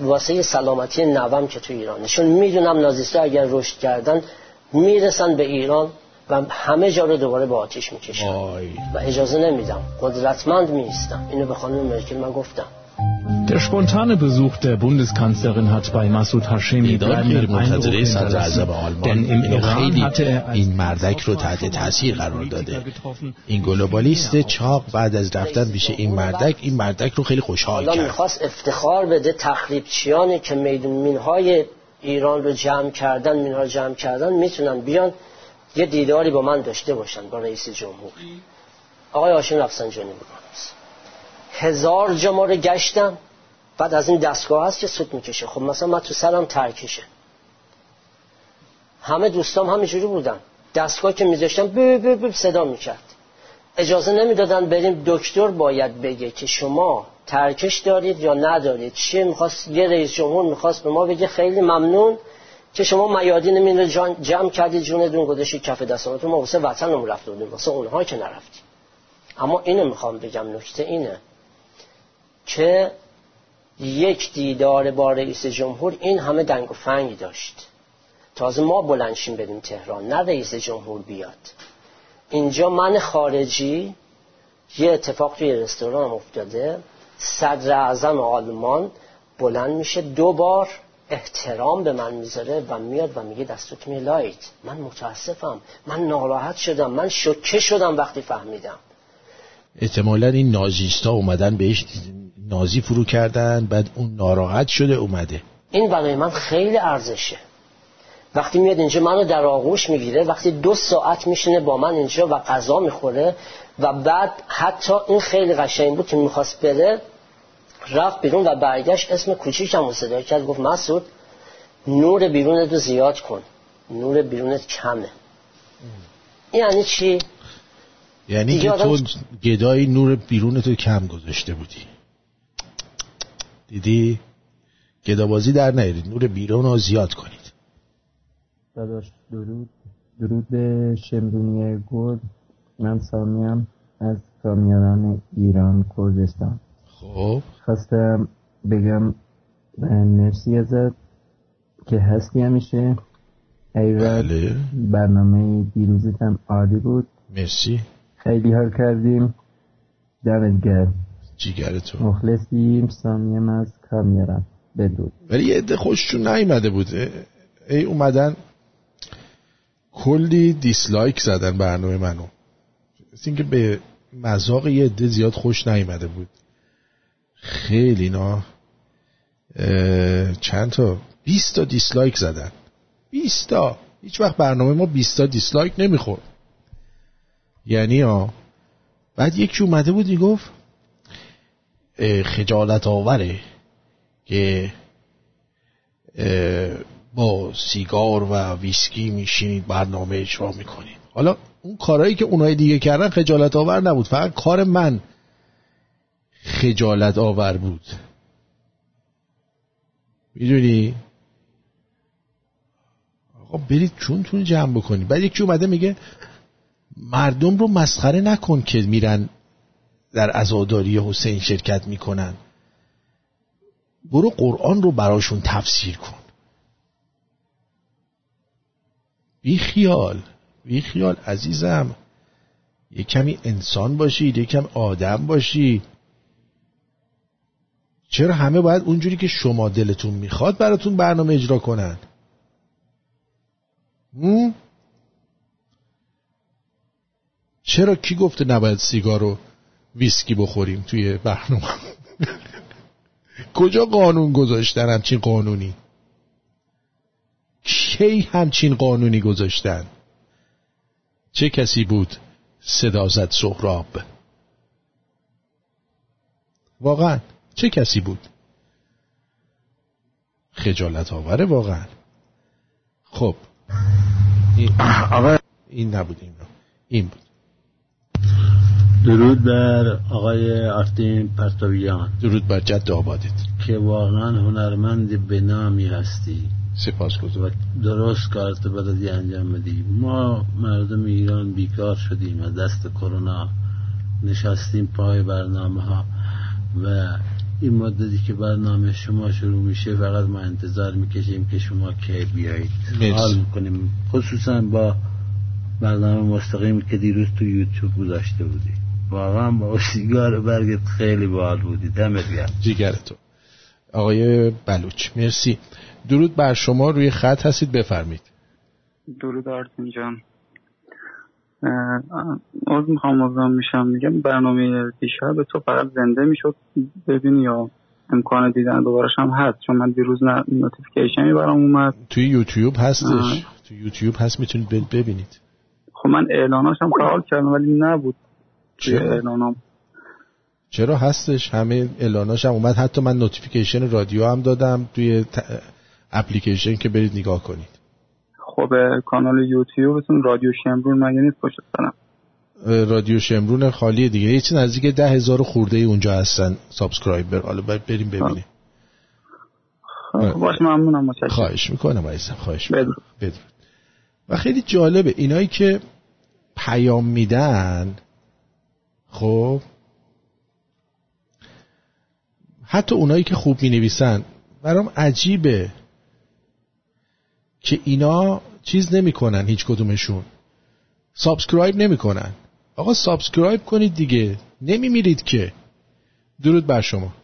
واسه سلامتی نوام که توی ایرانه. چون می‌دونم نازیستا اگر رشد کردن می‌رسن به ایران و همه جا رو دوباره به آتیش می‌کشن. و اجازه نمیدم. قدرتمند میستم اینو به خانم مرکل من گفتم. Der spontane Besuch der Bundeskanzlerin hat bei Masud Hashemi bleibenden Eindruck hinterlassen. Denn im Iran hatte er این مردک رو تحت تاثیر قرار داده این گلوبالیست چاق بعد از رفتن پیش این مردک این مردک رو خیلی خوشحال کرد می‌خواست افتخار بده تخریبچیانی که مینهای ایران رو جمع کردن مینها رو جمع کردن می‌تونن بیان یه دیداری با من داشته باشن با رئیس جمهور آقای هاشم رفسنجانی بود هزار جا ما رو گشتم. بعد از این دستگاه هست که سود می‌کشه. خب مثلا من تو سرم ترکشه. همه دوستام همینجوری بودن. دستگاه که میذاشتم بی بی بی صدا می‌کرد. اجازه نمی‌دادن بریم دکتر باید بگه که شما ترکش دارید یا ندارید. چیه می‌خواست؟ یه رئیس جمهور می‌خواست به ما بگه. خیلی ممنون که شما میادین من رو جمع کردید جونتون گذاشتید کف دستانتون ما واسه وطنمون رفته بودیم. واسه اونها که نرفتیم. اما اینو می‌خوام بگم. نکته اینه. که یک دیدار با رئیس جمهور این همه دنگ و فنگ داشت. تازه ما بلنشیم بریم تهران نه رئیس جمهور بیاد. اینجا من خارجی یه اتفاق توی رستوران افتاده. صدر اعظم آلمان بلند میشه دو بار احترام به من می‌ذاره و میاد و میگه دستت میلایت من متاسفم. من ناراحت شدم. من شکه شدم وقتی فهمیدم. احتمالا این نازیستا اومدن بهش نازی فرو کردن بعد اون ناراحت شده اومده. این برای من خیلی ارزشه. وقتی میاد اینجا منو در آغوش می‌گیره وقتی دو ساعت میشینه با من اینجا و غذا می‌خوره و بعد حتی این خیلی قشنگ بود که می‌خواست بره رفت بیرون و برگشت اسم کوچیکم رو صدا کرد گفت مسعود نور بیرونت رو زیاد کن. نور بیرونت کمه. یعنی چی؟ یعنی که آدم- تو گدای نور بیرونتو کم گذاشته بودی. دیدی؟ گدابازی در نیارید. نور بیرون رو زیاد کنید. داداش درود. درود به شمرونی گل من سامیم از کامیاران ایران کردستان. خب. خواستم بگم مرسی ازت که هستی همیشه. بله. برنامه دیروزت هم عالی بود. مرسی. خیلی حال کردیم. دمت گرم. جیگر تو مخلصیم سامیم از کامیاران بدرود. ولی یه عده خوششون نیومده بود. ای اومدن کلی دیسلایک زدن برنامه منو. مثل اینکه به مذاق یه عده زیاد خوش نیومده بود. خیلی نا چند تا؟ 20 تا dislike زدن. 20 تا. هیچ وقت برنامه ما 20 تا dislike نمی‌خورد. یعنی ها بعد یکی اومده بود می‌گفت خجالت آوره که با سیگار و ویسکی میشینید برنامه اجرا می‌کنید. حالا اون کارهایی که اونای دیگه کردن خجالت آور نبود. فقط کار من خجالت آور بود. می‌دونی؟ آقا برید چونتون جمع بکنید. بعد یکی اومده میگه مردم رو مسخره نکن که میرن در عزاداری حسین شرکت می‌کنن. برو قرآن رو براشون تفسیر کن. بی خیال بی خیال عزیزم. یه کمی انسان باشید یه کم آدم باشی چرا همه باید اونجوری که شما دلتون می‌خواد براتون برنامه اجرا کنن؟ چرا کی گفته نباید سیگار و ویسکی بخوریم توی برنامه. کجا قانون گذاشتن همچین قانونی؟ کی همچین قانونی گذاشتن؟ چه کسی بود صدا زد سهراب؟ واقعا چه کسی بود؟ خجالت آوره واقعا. خب این, این نبود این این بود. درود بر آقای آرتین پرتویان. درود بر جد آبادت که واقعا هنرمند به نامی هستی. سپاس و درست کارت بلدی انجام بدی. ما مردم ایران بیکار شدیم از دست کرونا. نشستیم پای برنامه ها و این مدتی که برنامه شما شروع میشه فقط ما انتظار می‌کشیم که شما کی بیایید. حال می‌کنیم. خصوصا با برنامه مستقیم که دیروز تو یوتیوب گذاشته بودی واقعا با سیگار برگت خیلی باحال بودی. دمت گرم. جیگر تو آقای بلوچ مرسی. درود بر شما. روی خط هستید. بفرمید درود آرتین جان عذر می‌خوام مزاحم میشم. میگم برنامه دیشب تو فقط زنده می‌شد ببینی یا امکان دیدن دوبارش هم هست. چون من دیروز notification ی برام اومد. توی یوتیوب هستش. آه. توی یوتیوب هست. می‌تونید ببینید. خب من اعلاناش هم فعال کردم ولی نبود؟ اعلانام چرا؟ هستش؟ همه اعلاناش هم اومد. حتی من notification رادیو هم دادم توی ت... اپلیکیشن که برید نگاه کنید. خب کانال یوتیوبتون رادیو شمرون مگه نیست؟ پشت سرم. رادیو شمرون خالی دیگه. یه چیز نزدیک ده هزار خورده ای اونجا هستن subscriber حالا بریم ببینیم. خب باش ممنونم متشکرم. خواهش می‌کنم عزیزم خواهش می‌کنم. بدرود. و خیلی جالبه اینایی که پیام میدن خب. حتی اونایی که خوب می نویسن برام عجیبه که اینا چیز نمی‌کنن هیچ کدومشون. subscribe نمی‌کنن. آقا subscribe کنید دیگه. نمیمیرید که. درود بر شما.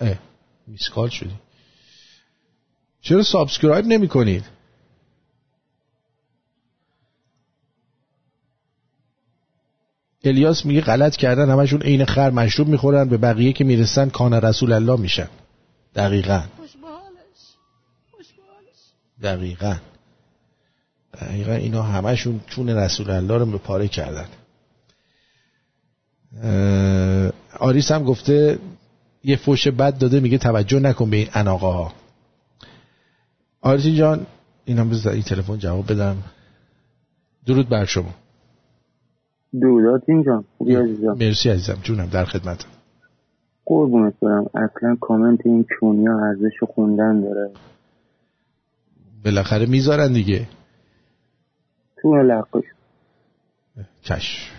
اه missed call شدی. چرا subscribe نمی کنید الیاس میگه غلط کردن همشون عین خر مشروب می‌خورن به بقیه که می‌رسن کان رسول الله میشن. دقیقا. دقیقا. دقیقا اینا همشون چون رسول الله رو به پاره کردن. آریس هم گفته یه فوش بد داده میگه توجه نکن به این اناقه ها آریس جان اینا بذار این تلفن جواب بدم. درود بر شما. درودات اینجا خوبی عزیزم؟ مرسی عزیزم. جونم. در خدمتم قربونت برم. اصلا کامنت این چونیا ارزش خوندن داره. بالاخره می‌ذارن دیگه. تو لقش چش.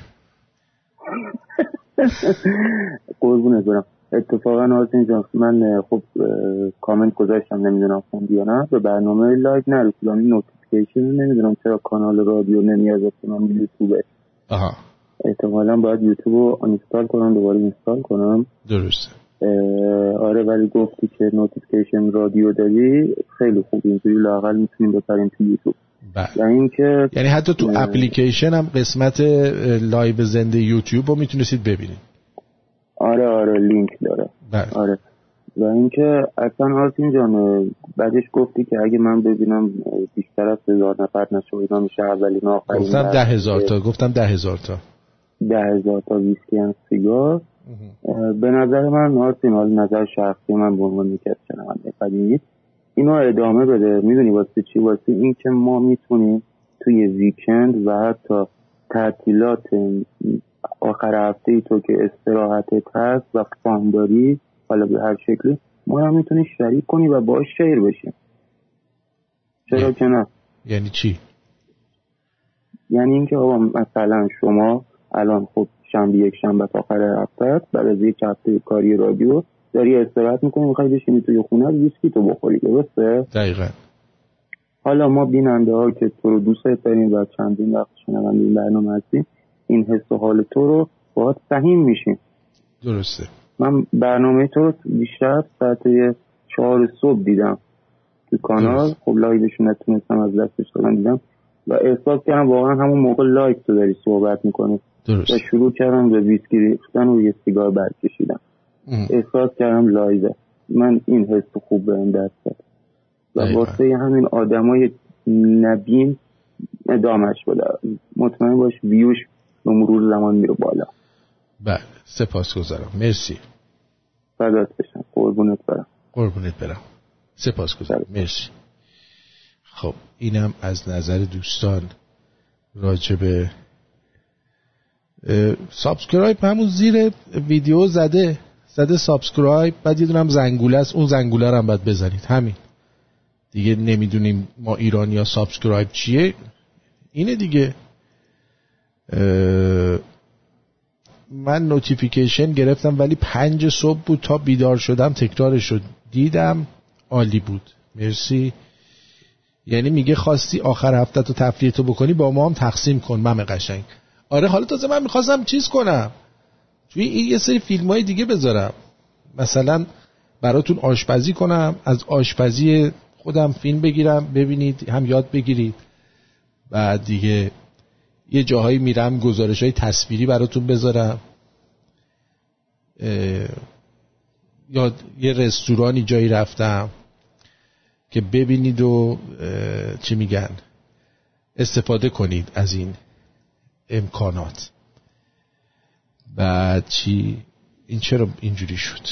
قربونت برم. اتفاقا آرتین جان من خب کامنت گذاشتم نمی‌دونم خوندی یا نه. به برنامه live نرسیدم. این notification نمی‌دونم چرا کانال رادیو نمیاد کنم یوتیوبه آها. احتمالا باید یوتیوب رو install کنم دوباره install کنم. درسته. آره ولی گفتی که notification رادیو داری خیلی خوب اینجوری لاقل می‌تونیم بپریم تو یوتیوب. بله. اینکه یعنی حتی تو اپلیکیشن هم قسمت live زنده یوتیوب رو می‌تونستید ببینید. آره آره لینک داره. بله. آره. و اینکه اصلا آرتین جان بعدش گفتی که اگه من ببینم بیشتر از هزار نفر نشه اینا میشه اولین آخرین گفتم ده هزار تا گفتم ده هزار تا. ده هزار تا ویسکی هم سیگار. به نظر من آرتین حال نظر شخصی من به عنوان از شنونده قدیمی اینو ادامه بده. می‌دونی واسه چی؟ واسه این که ما می‌تونیم توی ویکند و حتی تعطیلات آخر هفته ای تو که استراحتت هست و فانداری حالا به هر شکلی ما هم می‌تونیم شریک کنی و باش شیر بشیم. چرا که نه؟ یعنی چی؟ یعنی اینکه آقا مثلا شما الان خب شنبه یک شنبه تا آخر هفته بعد از یک هفته کاری رادیو داری استراحت می‌کنی می‌خوای بشینی توی خونه ویسکی تو بخوری درسته؟ دقیقا. حالا ما بیننده ها که تو رو دوست داریم و چندین وقت شنونده این برنامه هستیم این حس و حال تو رو باید سهیم میشیم. درسته. من برنامه تو رو بیشتر ساعت چهار صبح دیدم تو کانال. خب live شو نتونستم از دستش دادم دیدم. و احساس کردم واقعا همون موقع live تو داری صحبت می‌کنی. درست. و شروع کردم به ویسکی ریختن و یه سیگار برکشیدم. احساس کردم لایوه. من این حس خوب به دست داد. و واسه همین آدمای نبین ادامش بده مطمئن باش ویوش به مرور زمان میره بالا. بله سپاس گذارم مرسی. فدات بشم قربونت برم. قربونت برم. سپاس گذارم. مرسی. خب اینم از نظر دوستان راجب subscribe همون زیر ویدیو زده زده subscribe. بعد یه دونم زنگوله است. اون زنگوله رو هم باید بزنید. همین. دیگه نمی‌دونیم ما ایرانی ها subscribe چیه. اینه دیگه. من notification گرفتم ولی پنج صبح بود تا بیدار شدم تکرارش شد دیدم. عالی بود. مرسی. یعنی میگه خواستی آخر هفته تو تفریح تو بکنی با ما هم تقسیم کن مم قشنگ. آره حالا تازه من می‌خواستم چیز کنم. توی این یه سری فیلم های دیگه بذارم. مثلا براتون آشپزی کنم از آشپزی خودم فیلم بگیرم ببینید هم یاد بگیرید. بعد دیگه یه جاهایی میرم گزارش های تصویری براتون بذارم. یا یه رستورانی جایی رفتم که ببینید و چی میگن استفاده کنید از این امکانات. بعد چی؟ این چرا اینجوری شد؟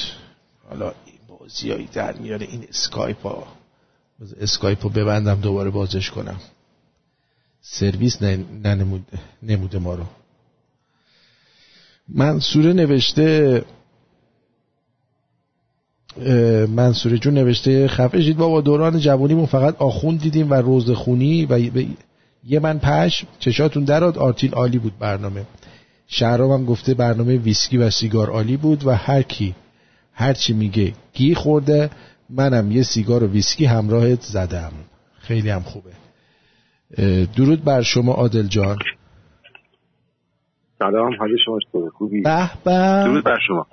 حالا این بازیایی در میاره این اسکایپ ها. اسکایپ رو ببندم دوباره بازش کنم. سرویس نموده ما رو. منصوره نوشته منصوره جون نوشته خفه شید بابا دوران جوانیمون فقط آخوند دیدیم و روزخونی و یه من پش چشاتون دراد آرتین عالی بود برنامه. شهرام هم گفته برنامه ویسکی و سیگار عالی بود و هر کی هر چی میگه گی خورده منم یه سیگار و ویسکی همراهت زدم. خیلی هم خوبه. درود بر شما عادل جان. سلام حال شما چطوره؟ خوبی؟ به به. درود بر شما.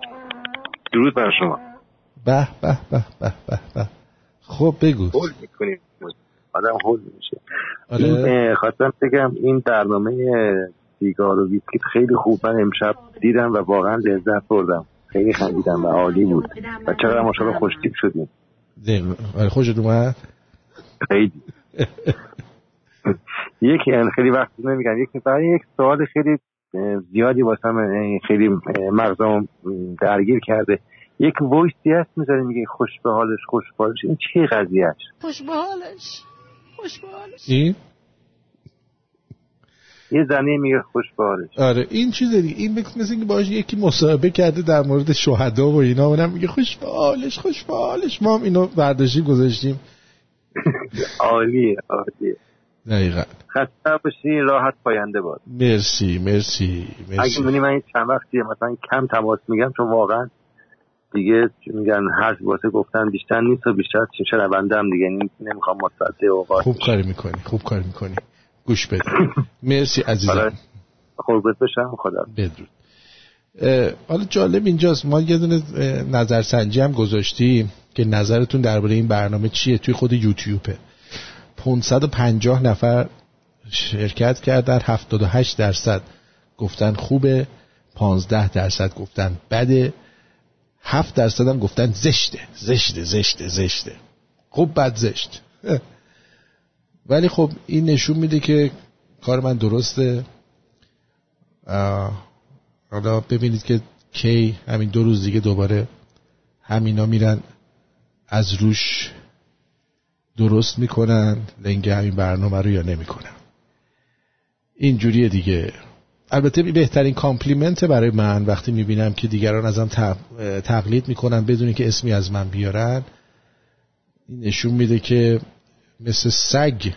درود بر شما. به به به به به به. خب بگو. هول می‌کنیم. آدم هول میشه. آره. خواستم بگم این برنامه سیگار و ویسکی خیلی خوب. من امشب دیدم و واقعا لذت بردم. خیلی خندیدم و عالی بود. و چقدر ماشاءالله خوشتیپ شدیم. آره خوشت اومد؟ خیلی. یکی خیلی وقت نمیگم. یک برای یک سوال خیلی زیادی واسه من خیلی مغزم درگیر کرده. یک وایسی هست می‌ذاره میگه خوش به حالش خوش به حالش. این چه قضیهش خوش به حالش. خوش به حالش. این؟ یه زنه میگه خوش به حالش. آره این چیز دیگه. این مثل مثل اینکه باش یکی مصاحبه کرده در مورد شهدا و اینا. اونم میگه خوش به حالش خوش به حالش. ما هم اینو برداشتیم گذاشتیم. عالیه عالیه. دقیقا. خسته باشی راحت پاینده باد. مرسی مرسی اگه مرسی می‌بینی من این چند وقتیه مثلا کم تماس میگم چون واقعا دیگه میگن هر واسه گفتن بیشتر نیست و بیشتر چه شنونده هم دیگه نمی‌خوام متصدی اوقات. خوب کاری می‌کنی خوب کاری می‌کنی. گوش بده. مرسی عزیزم. آره. قربت بشم. خدا بدرود. حالا جالب اینجاست. ما یه دونه نظرسنجی هم گذاشتیم که نظرتون درباره این برنامه چیه؟ توی خود یوتیوبه. 550 نفر شرکت کردن 78 درصد گفتن خوبه 15 درصد گفتن بده. 7 درصد هم گفتن زشته زشته زشته زشته. خوب بد زشت. ولی خب این نشون میده که کار من درسته. حالا ببینید که کی همین دو روز دیگه دوباره همینا میرن از روش درست می‌کنن لنگه همین برنامه رو یا نمی‌کنن اینجوریه دیگه. البته بهترین compliment برای من وقتی می‌بینم که دیگران ازم تق- تقلید می‌کنن بدون که اسمی از من بیارن این نشون میده که مثل سگ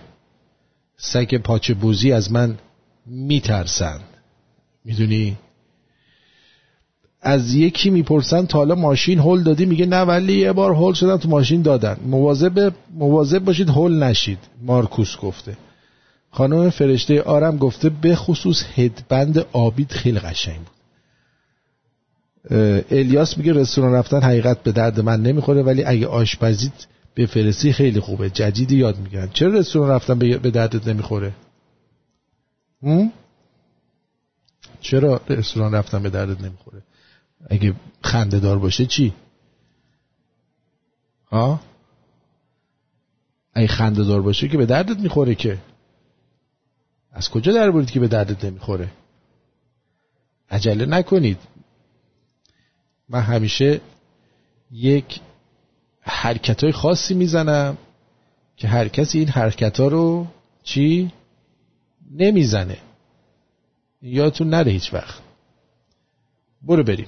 سگ پاچه بوزی از من میترسند. می‌دونی؟ از یکی می‌پرسن تا حالا ماشین هول دادی؟ میگه نه ولی یه بار هول شدم تو ماشین دادن. مواظب مواظب باشید هول نشید مارکوس گفته. خانم فرشته آرم گفته به خصوص هدبند آبید خیلی قشنگ بود. الیاس میگه رستوران رفتن حقیقت به درد من نمی‌خوره ولی اگه آشپزیت به فرستی خیلی خوبه. جدیدی یاد می‌گیرن. چرا رستوران رفتن به دردت نمی‌خوره؟ چرا رستوران رفتن به دردت نمی‌خوره؟ اگه خنده دار باشه چی؟ ها؟ اگه خنده دار باشه که به دردت می‌خوره که. از کجا در برید که به دردت نمی‌خوره؟ عجله نکنید. من همیشه یک حرکت های خاصی می‌زنم که هر کسی این حرکت ها رو چی؟ نمی‌زنه. یادتون نره هیچ وقت. برو بریم.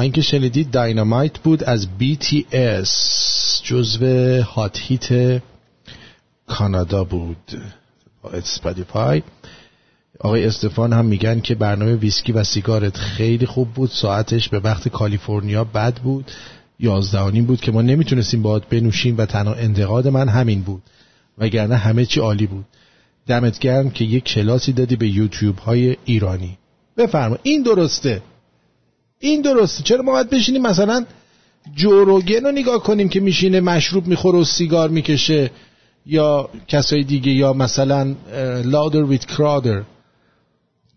آهنگ که شنیدید Dynamite بود از BTS جزو hot hit کانادا بود با اسپاتیفای آقای استفان هم میگن که برنامه ویسکی و سیگارت خیلی خوب بود. ساعتش به وقت کالیفرنیا بد بود. یازده بود که ما نمی‌تونستیم باید بنوشیم و تنها انتقاد من همین بود. وگرنه همه چی عالی بود. دمت گرم که یک کلاسی دادی به یوتیوبر های ایرانی. بفرما این درسته. این درسته. چرا ما باید بشینیم مثلا جوروگن رو نگاه کنیم که میشینه مشروب می‌خوره و سیگار می‌کشه یا کسای دیگه یا مثلا لادر ویت کرادر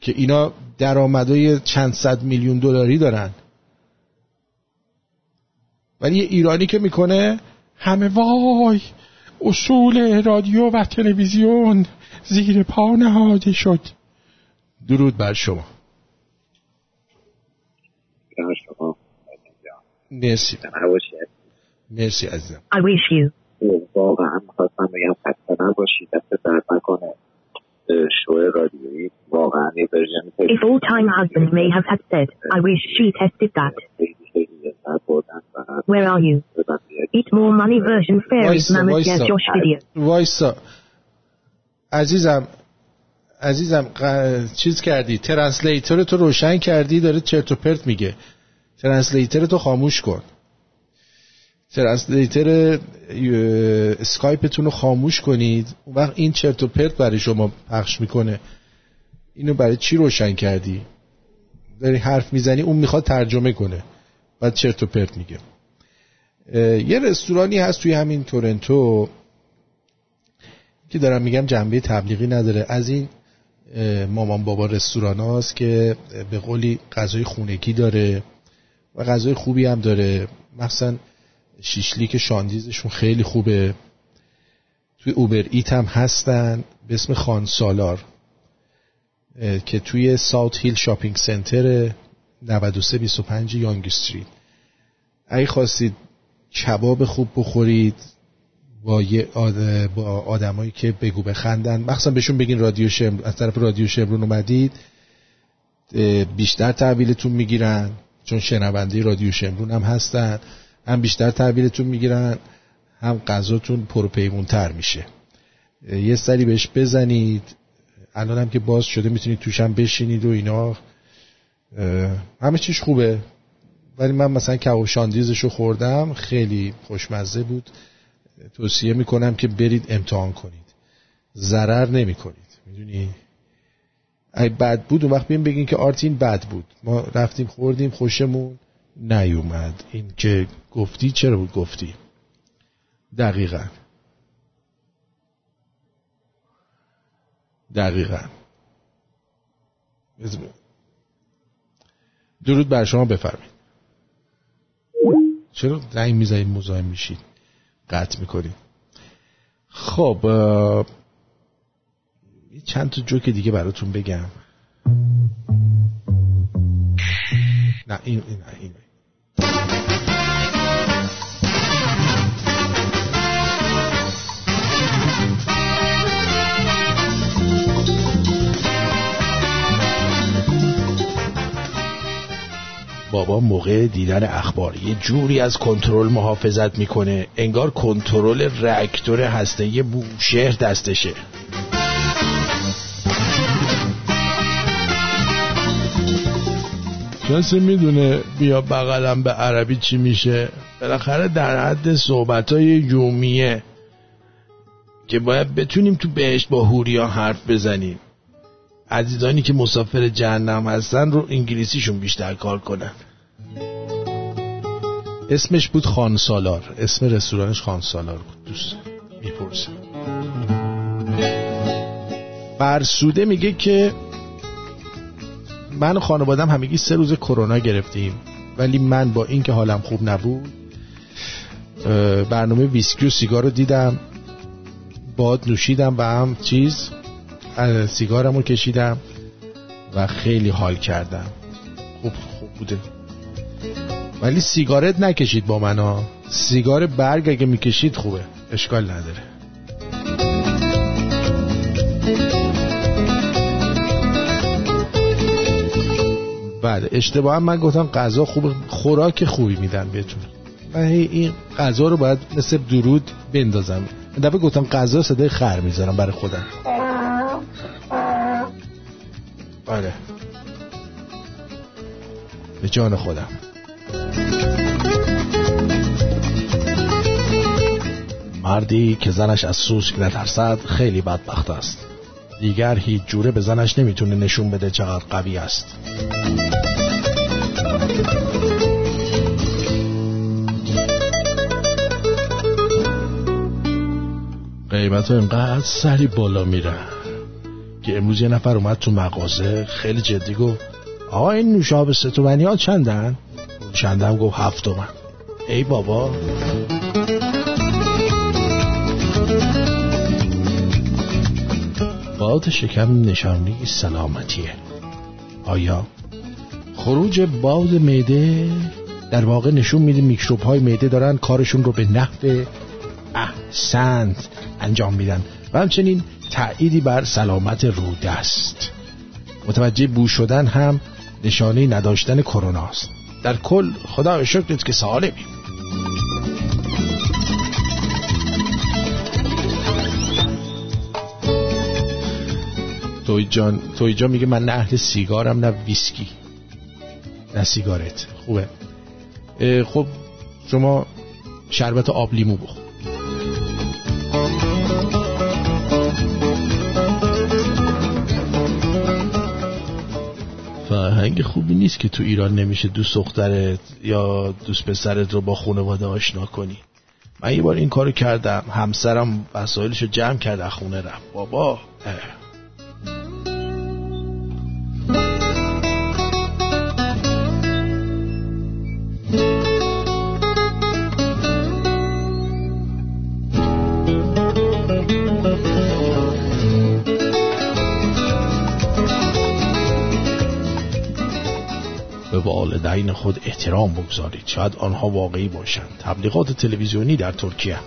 که اینا درآمدهای چند صد میلیون دلاری دارن. ولی یه ایرانی که می‌کنه همه وای اصول رادیو و تلویزیون زیر پا نهاده شد. درود بر شما. مرسی. مرسی عزیزم. I wish you. واقعا خواستم بگم خسته نباشید دست درد نکنه. شو رادیویی. واقعا یه ورژن If all time husband may have had said, I wish she tested that. Where are you? Eat more money version fairies وایسا mammoth yes Josh video. وایسا. عزیزم عزیزم ق- چیز کردی. translator تو روشن کردی. داره چرت و پرت میگه. translator تو خاموش کن. translator اسکایپتون رو خاموش کنید. اون وقت این چرت و پرت برای شما پخش می‌کنه. اینو برای چی روشن کردی؟ داری حرف می‌زنی اون می‌خواد ترجمه کنه. بعد چرت و پرت میگه. یه رستورانی هست توی همین تورنتو که دارم میگم جنبه تبلیغی نداره. از این مامان بابا رستوران هاست که به قولی غذای خونگی داره. و غذای خوبی هم داره. مخصوصا شیشلیک شاندیزشون خیلی خوبه. توی اوبر ایت هم هستن به اسم خان سالار که توی ساوت هیل شاپینگ سنتر 9325 یانگ استریت. اگه خواستید کباب خوب بخورید با یه آد... با آدمایی که بگو بخندن. مخصوصا بهشون بگین رادیو شمر از طرف رادیو شمرون اومدید بیشتر تحویلتون می‌گیرن. چون شنونده رادیو شمرون هم هستن هم بیشتر تحویلتون می‌گیرن هم غذاتون پرپیمونتر میشه. یه سری بهش بزنید. الان هم که باز شده می‌تونید توش هم بشینید و اینا. همه چیش خوبه. ولی من مثلا کباب شاندیزشو خوردم خیلی خوشمزه بود. توصیه می‌کنم که برید امتحان کنید. ضرر نمی کنید می‌دونی؟ اگه بد بود اون وقت بیم بگین که آرتین بد بود. ما رفتیم خوردیم خوشمون نیومد. این که گفتی چرا بود گفتی؟ دقیقا. دقیقا. درود بر شما بفرمایید. چرا زنگ می‌زنید مزاحم میشید؟ قطع می‌کنید. خب چند تا جوک دیگه براتون بگم. نه این این نه این. بابا موقع دیدن اخبار یه جوری از کنترل محافظت می‌کنه. انگار کنترل راکتور هسته بوشهر دستشه. کسی می‌دونه بیا بغلم به عربی چی میشه. بالاخره در حد صحبت های یومیه که باید بتونیم تو بهشت با هوریا حرف بزنیم. عزیزانی که مسافر جهنم هستن رو انگلیسیشون بیشتر کار کنن. اسمش بود خان سالار. اسم رستورانش خان سالار بود. دوست می‌پرسه برسوده میگه که من و خانوادم همگی سه روز کرونا گرفتیم. ولی من با اینکه حالم خوب نبود برنامه ویسکی و سیگار رو دیدم. باد نوشیدم و هم چیز سیگارم رو کشیدم و خیلی حال کردم. خوب خوب بوده. ولی سیگارت نکشید با من ها سیگار برگ اگه می‌کشید خوبه. اشکال نداره. بله اشتباه من گفتم غذا خوب خوراک خوبی میدن بهتون. من این غذا رو باید مثل درود بندازم. دفعه گفتم غذا صدای خر می‌ذارم برای خودم. بله. به جان خودم. مردی که زنش از سوسک نترسد خیلی بدبخت است. دیگر هیچ جوره به زنش نمی‌تونه نشون بده چقدر قوی است. قیمت ها اینقدر سری بالا میره که امروز یه نفر اومد تو مغازه خیلی جدی گفت آقا این نوشابه ستومنی ها چندن؟ چندم گفت هفت تومن. ای بابا. باد شکم نشانی سلامتیه. آیا؟ خروج باد معده در واقع نشون میده میکروب های معده دارن کارشون رو به نحو احسنت انجام میدن و همچنین تأییدی بر سلامت روده است متوجه بو شدن هم نشانه نداشتن کرونا است. در کل خدا شکرت که سالمی. توی جان توی جان میگه من نه اهل سیگارم نه ویسکی. نه سیگارت. خوبه. خب شما شربت آب لیمو بخور. فرهنگ خوبی نیست که تو ایران نمیشه دوست دخترت یا دوست پسرت رو با خانواده آشنا کنی. من یه بار این کارو کردم. همسرم وسایلشو جمع کرد از خونه رفت. بابا. والدین خود احترام بگذارید. شاید آنها واقعی باشند. تبلیغات تلویزیونی در ترکیه.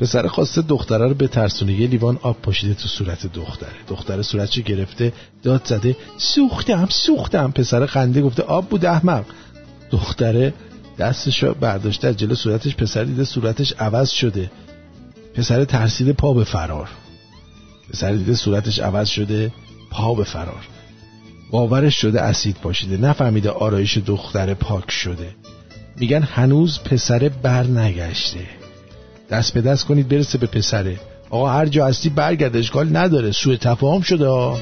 پسر خواسته دختره رو به ترسونه یه لیوان آب پاشیده تو صورت دختره. دختره صورتشو گرفته داد زده. سوختم سوختم. پسر خنده گفته آب بود احمق. دختره دستشو برداشته از جلو صورتش پسر دیده صورتش عوض شده. پسر ترسیده پا به فرار. پسر دیده صورتش عوض شده پا به فرار. باورش شده اسید پاشیده نفهمیده آرایش دختر پاک شده. میگن هنوز پسره بر نگشته. دست به دست کنید برسه به پسره. آقا هر جا هستی برگرد اشکال نداره. سوء تفاهم شده. ها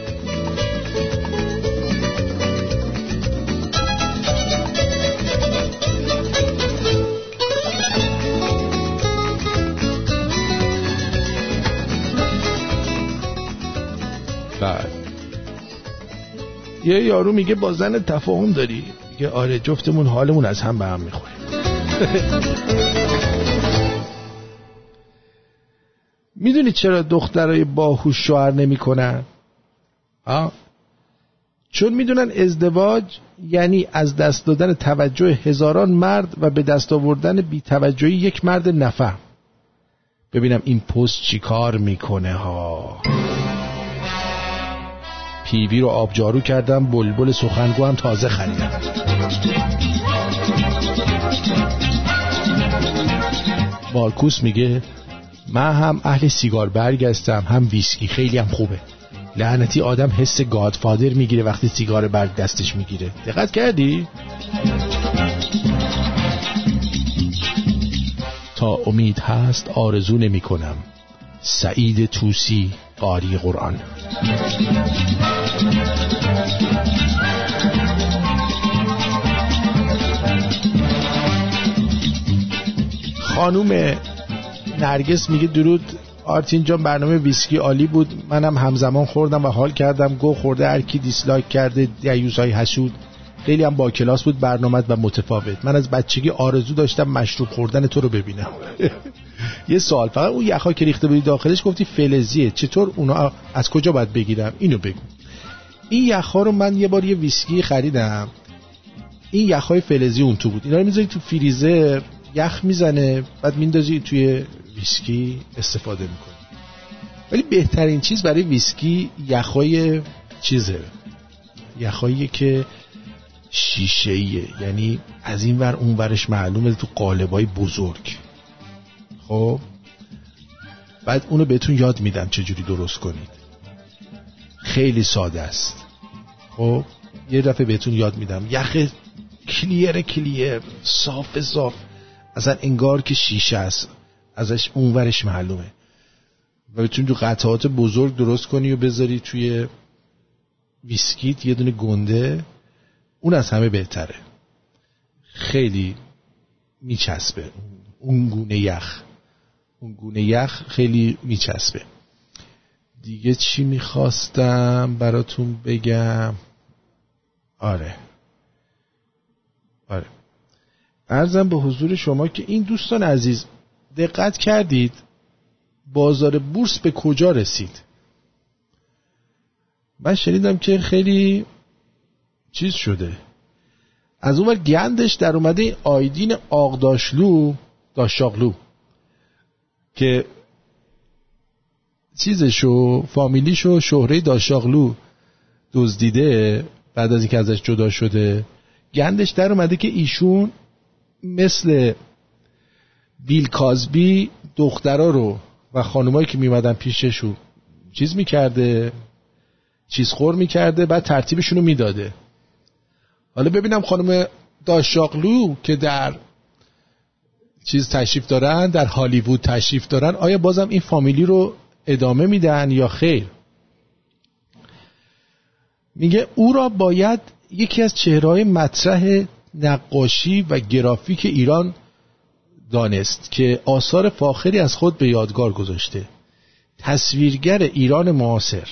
یه یارو میگه با زن تفاهم داری. میگه آره جفتمون حالمون از هم به هم می‌خوره. می‌دونی چرا دخترای باهوش شوهر نمی‌کنن؟ ها چون می‌دونن ازدواج یعنی از دست دادن توجه هزاران مرد و به دست آوردن بی توجهی یک مرد نفهم ببینم این پست چی کار می‌کنه ها. پیوی رو آبجارو کردم بلبل سخنگو هم تازه خریدم. مارکوس میگه من هم اهل سیگار برگستم هم ویسکی خیلی هم خوبه. لعنتی آدم حس گادفادر می‌گیره وقتی سیگار برگ دستش می‌گیره. دقت کردی؟ تا امید هست آرزو نمی کنم سعید توسی قاری قرآن. خانوم نرگس میگه درود. آرتین جان برنامه ویسکی عالی بود. منم همزمان خوردم و حال کردم. گه خورده هر کی dislike کرده دیوث های حسود. خیلی هم با کلاس بود برنامه و متفاوت. من از بچگی آرزو داشتم مشروب خوردن تو رو ببینم. یه سوال فقط اون یخا که ریخته بودی داخلش گفتی فلزیه. چطور اونا از کجا باید بگیرم؟ اینو بگو. این یخها رو من یه بار یه ویسکی خریدم. این یخهای فلزی اون تو بود. اینا رو می‌ذاری تو فریزر. یخ می‌زنه بعد میندازی توی ویسکی استفاده می‌کنی. ولی بهترین چیز برای ویسکی یخای چیزه. یخایی که شیشه ایه یعنی از این ور اون ورش معلومه تو قالبای بزرگ. خب؟ بعد اونو بهتون یاد میدم چجوری درست کنید. خیلی ساده است. خب؟ یه دفعه بهتون یاد میدم. یخ کلیر کلیر صاف صاف. اصلا انگار که شیشه است. ازش اونورش معلومه. و بتونی تو قطعات بزرگ درست کنی و بذاری توی ویسکیت یه دونه گنده اون از همه بهتره. خیلی میچسبه. اون گونه یخ. اون گونه یخ خیلی میچسبه. دیگه چی می‌خواستم براتون بگم؟ آره. آره. ارزم به حضور شما که این دوستان عزیز دقت کردید بازار بورس به کجا رسید؟ من شنیدم که خیلی چیز شده. از اون گندش در اومده آیدین آقداشلو داشاغلو که چیزشو فامیلیشو شهره داشاغلو دزدیده بعد از اینکه ازش جدا شده. گندش در اومده که ایشون مثل بیل کازبی دخترا رو و خانمایی که میمدن پیششو چیز می‌کرده چیز خور می‌کرده بعد ترتیبشون رو می‌داده. حالا ببینم خانم داشاقلو که در چیز تشریف دارن در هالیوود تشریف دارن آیا بازم این فامیلی رو ادامه میدن یا خیر؟ میگه او را باید یکی از چهرهای مطرح نقاشی و گرافیک ایران دانست که آثار فاخری از خود به یادگار گذاشته. تصویرگر ایران معاصر.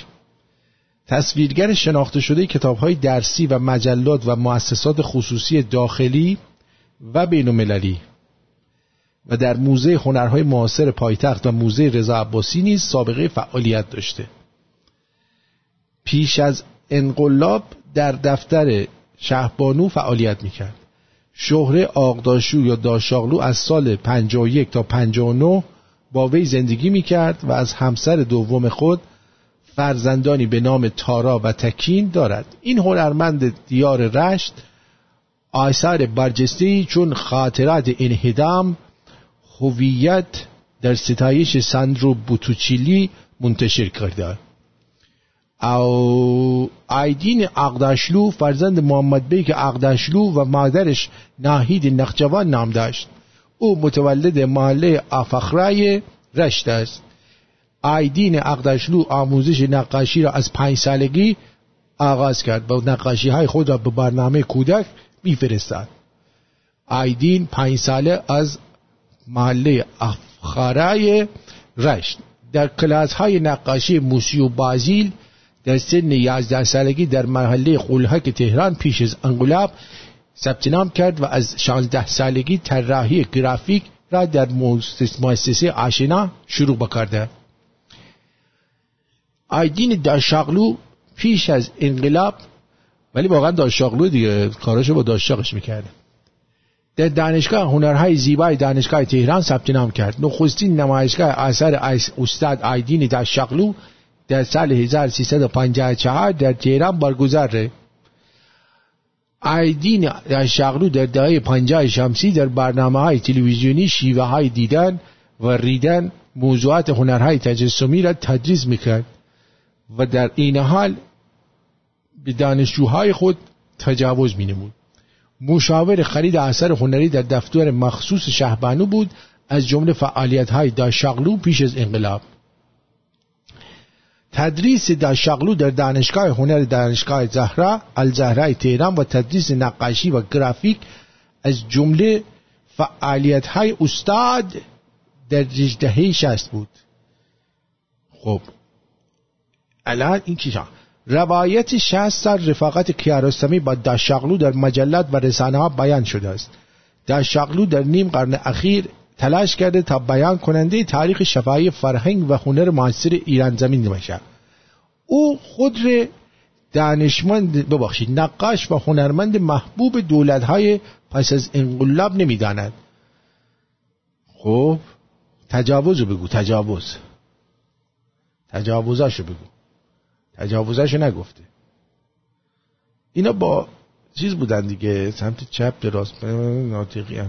تصویرگر شناخته شده کتاب های درسی و مجلات و مؤسسات خصوصی داخلی و بین المللی و در موزه هنرهای معاصر پایتخت و موزه رضا عباسی نیز سابقه فعالیت داشته. پیش از انقلاب در دفتر شهبانو فعالیت می‌کرد. شهره آقداشو یا داشاغلو از سال 51 تا 59 با وی زندگی می‌کرد و از همسر دوم خود فرزندانی به نام تارا و تکین دارد. این هنرمند دیار رشت آثار برجسته چون خاطرات انهدام هویت در ستایش ساندرو بوتوچیلی منتشر کرده. او آیدین اقداشلو فرزند محمد بیک اقداشلو و مادرش ناهید نخجوان نام داشت. او متولد محله آفخرای رشت است. آیدین اقداشلو آموزش نقاشی را از پنج سالگی آغاز کرد با نقاشی های خود را به برنامه کودک میفرستاد. آیدین پنج ساله از محله افخارای رشت. در کلاس های نقاشی موسی و بازیل در سن 11 سالگی در محله قلحک تهران پیش از انقلاب ثبت نام کرد و از 16 سالگی طراحی گرافیک را در مؤسسه آشنا شروع بکرده. آیدین داشاغلو پیش از انقلاب ولی واقعا داشاغلو دیگه کاراشو با داشاغش می‌کرده در دانشگاه هنرهای زیبای دانشگاه تهران ثبت نام کرد. نخستین نمایشگاه اثر استاد آیدین داشاغلو در سال 1354 در تهران برگزار آیدین داشاغلو در دهه 50 شمسی در برنامه های تلویزیونی شیوه های دیدن و ریدن موضوعات هنرهای تجسمی را تدریس می‌کرد و در این حال به دانشجوهای خود تجاوز می نمود. مشاور خرید اثر هنری در دفتر مخصوص شهبانو بود از جمله فعالیت های داشاغلو پیش از انقلاب تدریس داشاغلو در دانشگاه هنر دانشگاه زهرا الزهرا تهران و تدریس نقاشی و گرافیک از جمله فعالیت های استاد در دهه شست بود. خب الان این چیزا. روایت 60 سال رفاقت کیارستمی با داشاغلو در مجلات و رسانه ها بیان شده است. داشاغلو در نیم قرن اخیر تلاش کرده تا بیان کننده تاریخ شفاهی فرهنگ و هنر معاصر ایران زمین باشد او خود را دانشمند ببخشید نقاش و هنرمند محبوب دولت های پس از انقلاب نمی‌داند. خب تجاوز بگو تجاوز. تجاوزاشو بگو. تجاوزاشو نگفته. اینا با چیز بودن دیگه سمت چپ راست ناطقی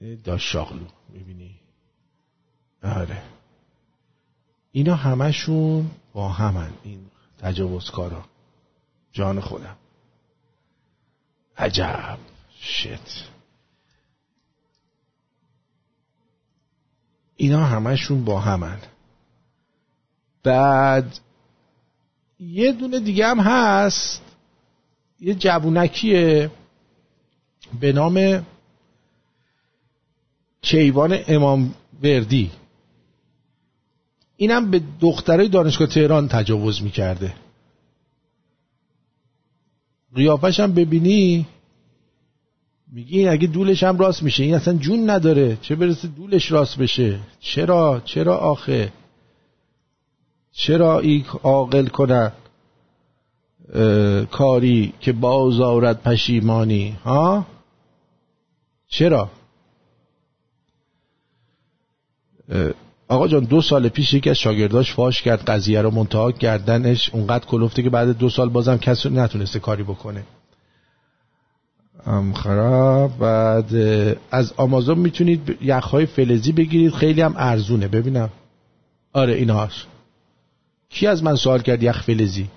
همه داشت شاغلو می‌بینی؟ آره. اینا همشون با همن این تجاوزکارا. جان خودم. عجب. شت. اینا همشون با همن. بعد یه دونه دیگه هم هست. یه جوونکیه. به نام کیوان امام وردی. اینم به دخترای دانشگاه تهران تجاوز می‌کرده. قیافش هم ببینی میگی این اگه دولش هم راست میشه این اصلا جون نداره. چه برسه دولش راست بشه؟ چرا؟ چرا آخه؟ چرا این عاقل کنن کاری که باز آورد پشیمانی؟ ها؟ چرا؟ آقا جان دو سال پیش یکی از شاگرداش فاش کرد قضیه رو منتها کردنش اونقدر کلفته که بعد دو سال بازم کسی نتونسته کاری بکنه. خراب. بعد از آمازون می‌تونید یخهای فلزی بگیرید خیلی هم ارزونه. ببینم. آره اینهاش کی از من سوال کرد یخ فلزی؟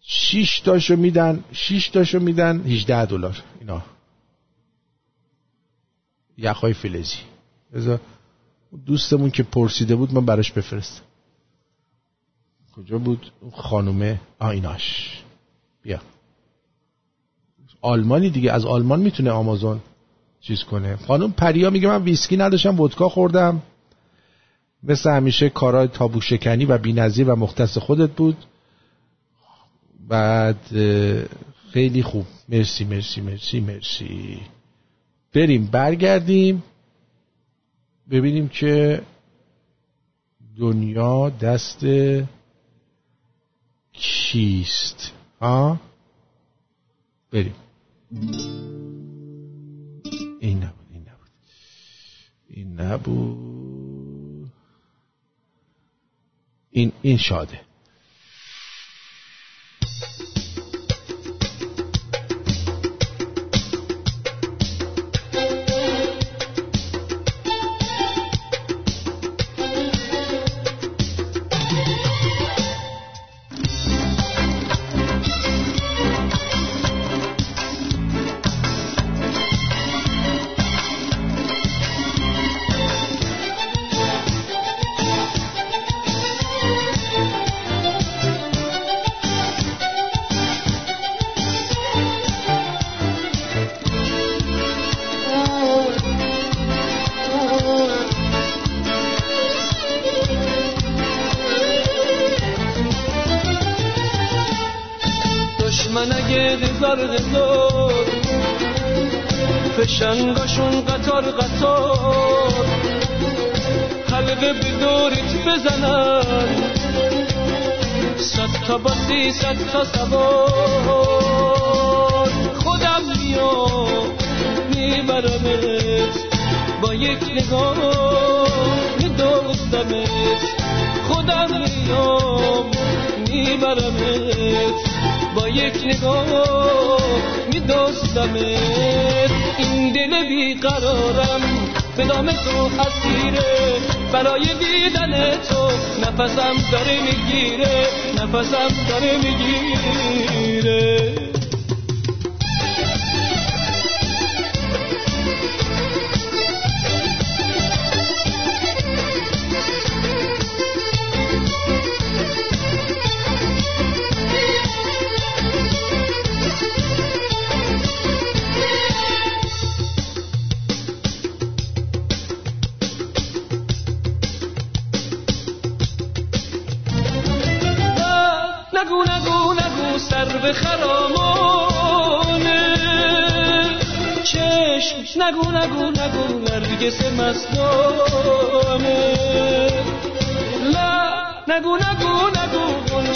شیش تاشو میدن شیش تاشو میدن 18 دلار. اینا. یخهای فلزی. بذار. دوستمون که پرسیده بود من براش بفرستم. کجا بود؟ خانومه آیناش. بیا. آلمانی دیگه از آلمان می‌تونه آمازون چیز کنه. خانم پریا میگه من ویسکی نداشتم ودکا خوردم. مثل همیشه کارهای تابو شکنی و بینظیر و مختص خودت بود. بعد خیلی خوب. مرسی مرسی مرسی مرسی. بریم برگردیم. ببینیم که دنیا دست کیست ها؟ بریم. این نبود این نبود. این نبود. این این شاده. فشنگاشون قطار قطار. حلقه به دورت بزنن؟ صد تا باسی تا سوار. خودم میام میبرمت با یک نگاه. میدوستمت خودم میام میبرمت با یک نگاه. میدوستمت این دل بیقرارم به دام تو اسیره برای دیدن تو نفسم داره می‌گیره. نفسم داره می‌گیره.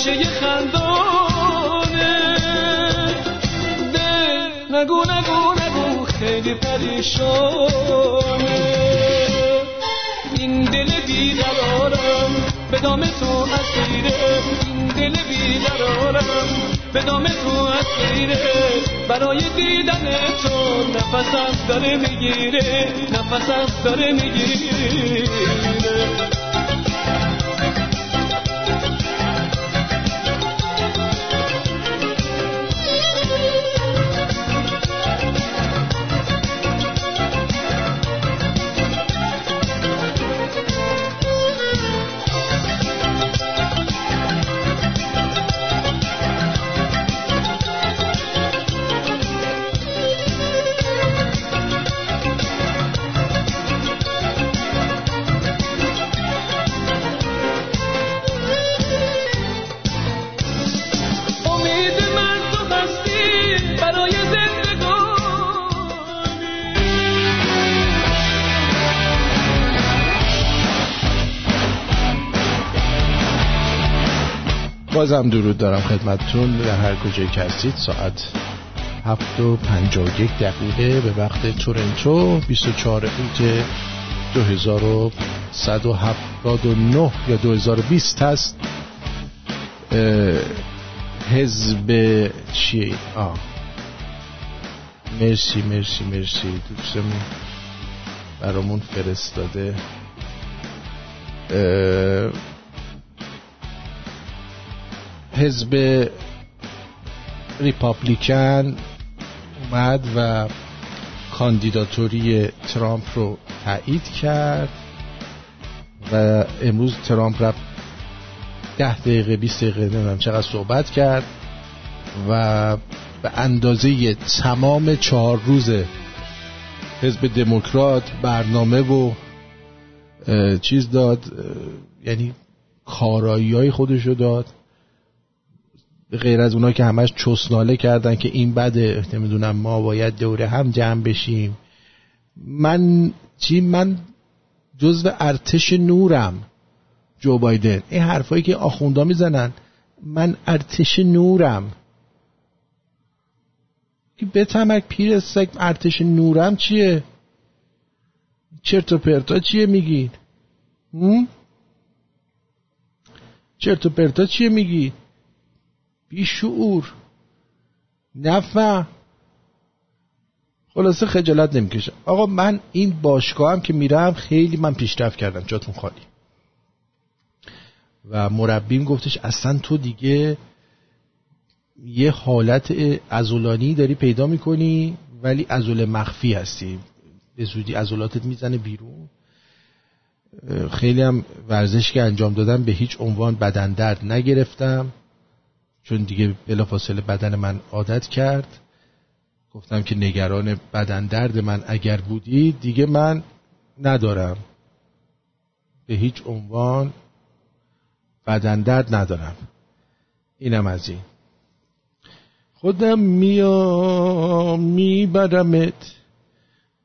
گنچه خندانه. ده نگو نگو نگو خیلی پریشانه. این دل بیقرارم به دام تو اسیره. این دل بیقرارم به دام تو اسیره. برای دیدن تو نفسم داره می‌گیره. نفسم داره می‌گیره. بازم درود دارم خدمتتون. در هر کجایی که هستید ساعت هفت و پنجا و یک دقیقه به وقت تورنتو 24 اوت 2179 یا 2020 هست. حزب چیه؟ آه. مرسی مرسی مرسی. دوستمون برامون فرستاده. حزب ریپابلیکن اومد و کاندیداتوری ترامپ رو تایید کرد و امروز ترامپ رفت ده دقیقه 20 دقیقه نمی‌دونم چقدر صحبت کرد و به اندازه تمام چهار روز حزب دموکرات برنامه و چیز داد یعنی کارایی های خودش رو داد. غیر از اونا که همش چسناله کردن که این بده نمی‌دونم ما باید دوره هم جمع بشیم. من چی؟ من جزو ارتش نورم جو بایدن. این حرفایی که آخوندا می‌زنن من ارتش نورم. که بتمک پیر سگ ارتش نورم چیه؟ چرت و پرتا چیه میگی هم؟ چرت و پرتا چیه میگی بیشعور نفع. خلاصه خجالت نمی‌کشم آقا من این باشگاه هم که میرم خیلی من پیشرفت کردم جاتون خالی. و مربیم گفتش اصلا تو دیگه یه حالت ازولانی داری پیدا می‌کنی ولی ازول مخفی هستی. به زودی ازولاتت می‌زنه بیرون. خیلی هم ورزش که انجام دادم به هیچ عنوان بدن درد نگرفتم. چون دیگه بلافاصله بدن من عادت کرد. گفتم که نگران بدن درد من اگر بودی دیگه من ندارم. به هیچ عنوان بدن درد ندارم. اینم از این. خودم میام میبرمت.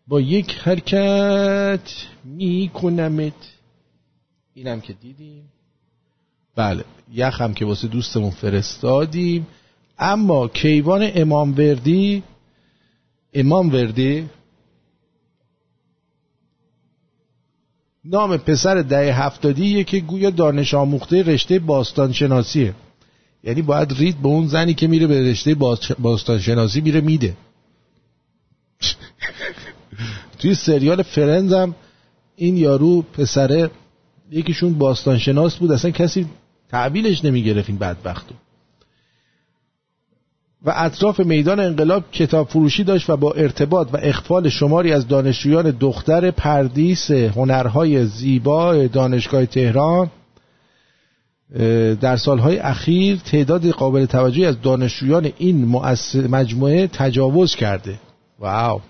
با یک حرکت میکنمت. اینم که دیدیم. بله یخم که واسه دوستمون فرستادیم. اما کیوان امام وردی امام وردی نام پسر ده هفتادیه که گویا دانش آموخته رشته باستان شناسیه یعنی باید رید به اون زنی که میره به رشته باستان شناسی میره میده. توی سریال فرنز هم این یارو پسره یکیشون باستان شناس بود اصلا کسی تعبیلش نمی‌گرفت این بدبختو. و اطراف میدان انقلاب کتاب فروشی داشت و با ارتباط و اخفال شماری از دانشجویان دختر پردیس هنرهای زیبا دانشگاه تهران در سالهای اخیر تعداد قابل توجهی از دانشجویان این مجموعه تجاوز کرده. واو.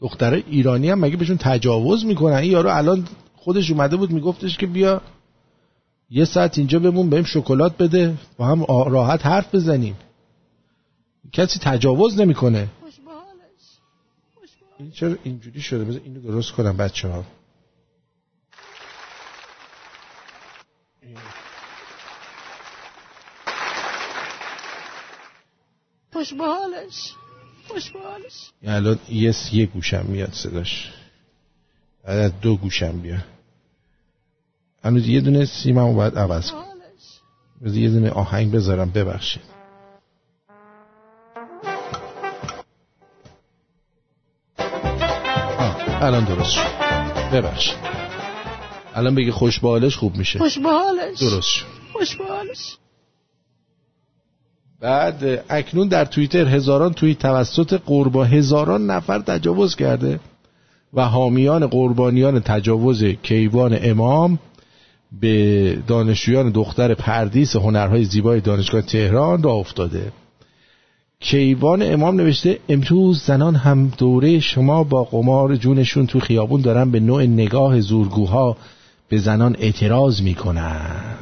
دختر ایرانی هم مگه بهشون تجاوز می‌کنن؟ این یارو الان خودش اومده بود میگفتش که بیا یه ساعت اینجا بمون بهم شکلات بده با هم راحت حرف بزنیم. کسی تجاوز نمی‌کنه. این چرا اینجوری شده؟ بذار اینو درست کنم بچه ها خوش به حالش خوش به حالش الان یه گوشم میاد صداش. بعد از دو گوشم بیا هنوز یه دونه سیممو باید عوض کنم بذار یه دونه آهنگ بذارم ببخشید. آه، الان درست شد. ببخشید. الان بگی خوش به حالش خوب میشه. خوش به حالش. درست شد. خوش به حالش. بعد اکنون در توییتر هزاران توییت توسط قربا هزاران نفر تجاوز کرده و حامیان قربانیان تجاوز کیوان امام به دانشجویان دختر پردیس هنرهای زیبای دانشگاه تهران را افتاده. کیوان امام نوشته امروز زنان هم دوره شما با قمار جونشون تو خیابون دارن به نوع نگاه زورگوها به زنان اعتراض می‌کنن.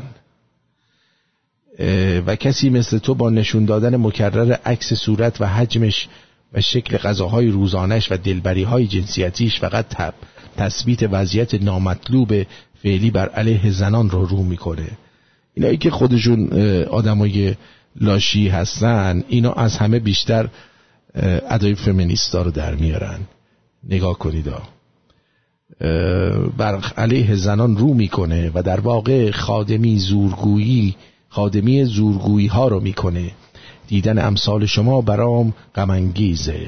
و کسی مثل تو با نشون دادن مکرر عکس صورت و حجمش و شکل غذاهای روزانش و دلبریهای جنسیتیش فقط تب تثبیت وضعیت نامطلوب فعلی بر علیه زنان رو رو می‌کنه. اینایی که خودشون آدمای لاشی هستن اینا از همه بیشتر ادای فمینیستا رو در میارن. نگاه کنید بر علیه زنان رو می‌کنه و در واقع خادمی زورگویی خادمی زورگویی ها رو می‌کنه. دیدن امثال شما برام غمانگیزه.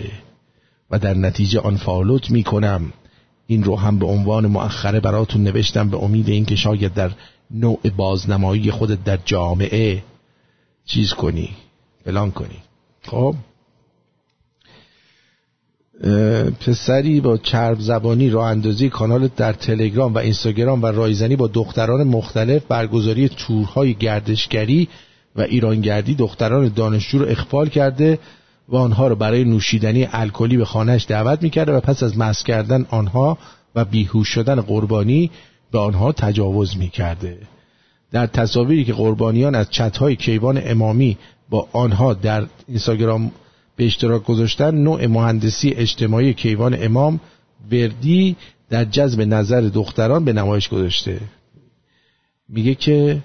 و در نتیجه آن فالوت می‌کنم. این رو هم به عنوان مؤخره براتون نوشتم به امید اینکه شاید در نوع بازنمایی خودت در جامعه چیز کنی فلان کنی. خب؟ پسری با چرب زبانی راه اندازی کانال در تلگرام و اینستاگرام و رایزنی با دختران مختلف برگزاری تورهای گردشگری و ایرانگردی دختران دانشجو رو اخفال کرده. و آنها رو برای نوشیدنی الکلی به خانهش دعوت می‌کرده و پس از مس کردن آنها و بیهوش شدن قربانی به آنها تجاوز می‌کرده. در تصاویری که قربانیان از چتهای کیوان امامی با آنها در اینستاگرام به اشتراک گذاشتن نوع مهندسی اجتماعی کیوان امام وردی در جذب نظر دختران به نمایش گذاشته. میگه که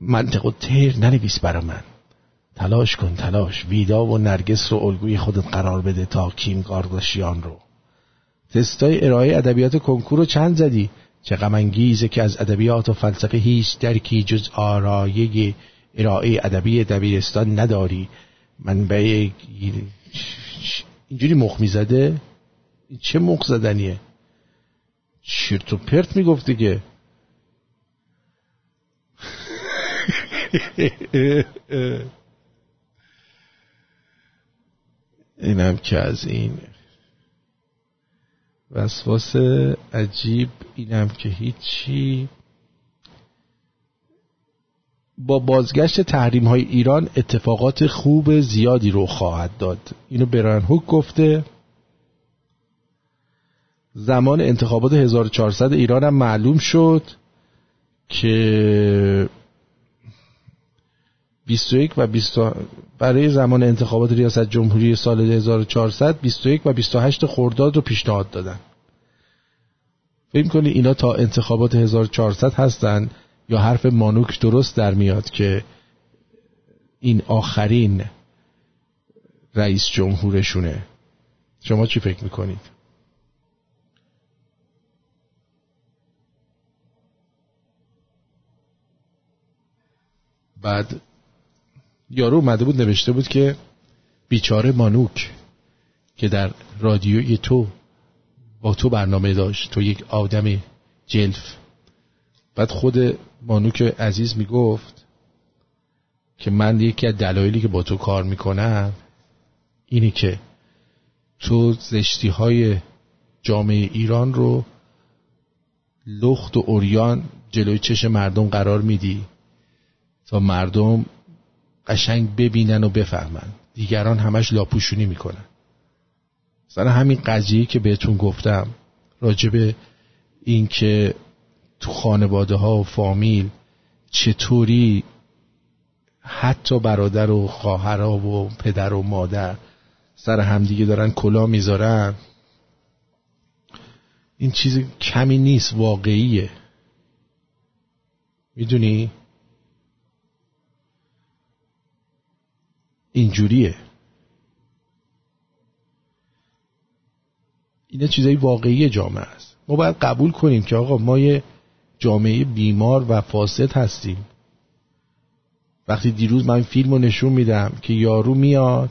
منطق و تیر ننویس برا من. تلاش کن تلاش. ویدا و نرگس رو الگوی خودت قرار بده تا کیم کارداشیان رو. تستای ارائه ادبیات کنکور رو چند زدی؟ چه غم که از ادبیات و فلسفه هیچ درکی جز آرایه ارائه ادبی دبیرستان نداری. من به اینجوری مخ می‌زده؟ چه مخ زدنیه؟ چیرت و پرت می‌گفت دیگه. اینم که از این وسواس عجیب اینم که هیچی. با بازگشت تحریم های ایران اتفاقات خوب زیادی رو خواهد داد. اینو بران هوک گفته. زمان انتخابات 1400 ایران هم معلوم شد که 21 و 20 برای زمان انتخابات ریاست جمهوری سال 1400 21 و 28 خرداد رو پیشنهاد دادن. فکر کنی اینا تا انتخابات 1400 هستن یا حرف مانوک درست در میاد که این آخرین رئیس جمهورشونه؟ شما چی فکر می‌کنید؟ بعد یارو اومده بود نوشته بود که بیچاره مانوک که در رادیوی تو با تو برنامه داشت تو یک آدم جلف. بعد خود مانوک عزیز می‌گفت که من یکی از دلایلی که با تو کار می‌کنم اینی که تو زشتی های جامعه ایران رو لخت و اوریان جلوی چش مردم قرار میدی تا مردم قشنگ ببینن و بفهمن. دیگران همش لاپوشونی می‌کنن. سر همین قضیه که بهتون گفتم راجب این که تو خانواده ها و فامیل چطوری حتی برادر و خواهرها و پدر و مادر سر همدیگه دارن کلا می‌ذارن این چیز کمی نیست واقعیه. می‌دونی؟ اینجوریه. اینا چیزای واقعی جامعه است. ما باید قبول کنیم که آقا ما یه جامعه بیمار و فاسد هستیم. وقتی دیروز من فیلم رو نشون میدم که یارو میاد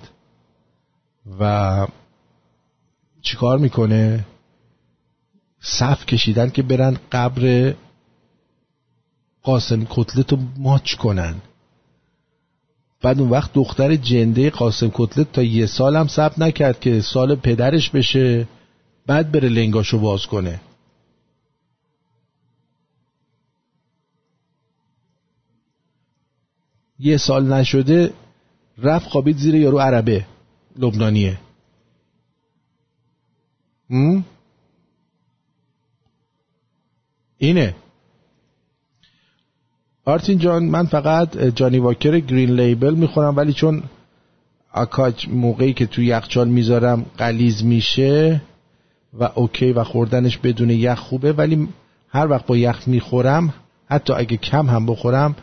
و چیکار می‌کنه؟ صف کشیدن که برن قبر قاسم کتلت رو ماچ کنن. بعد اون وقت دختر جنده قاسم کتلت تا یه سال هم ثبت نکرد که سال پدرش بشه بعد بره لنگاشو باز کنه. یه سال نشده رفت خوابید زیر یارو عربه لبنانیه. اینه. آرتین جان من فقط جانی واکر گرین لیبل می‌خورم ولی چون اکاج موقعی که تو یخچال می‌ذارم قلیز میشه و اوکی و خوردنش بدون یخ خوبه ولی هر وقت با یخ می‌خورم حتی اگه کم هم بخورم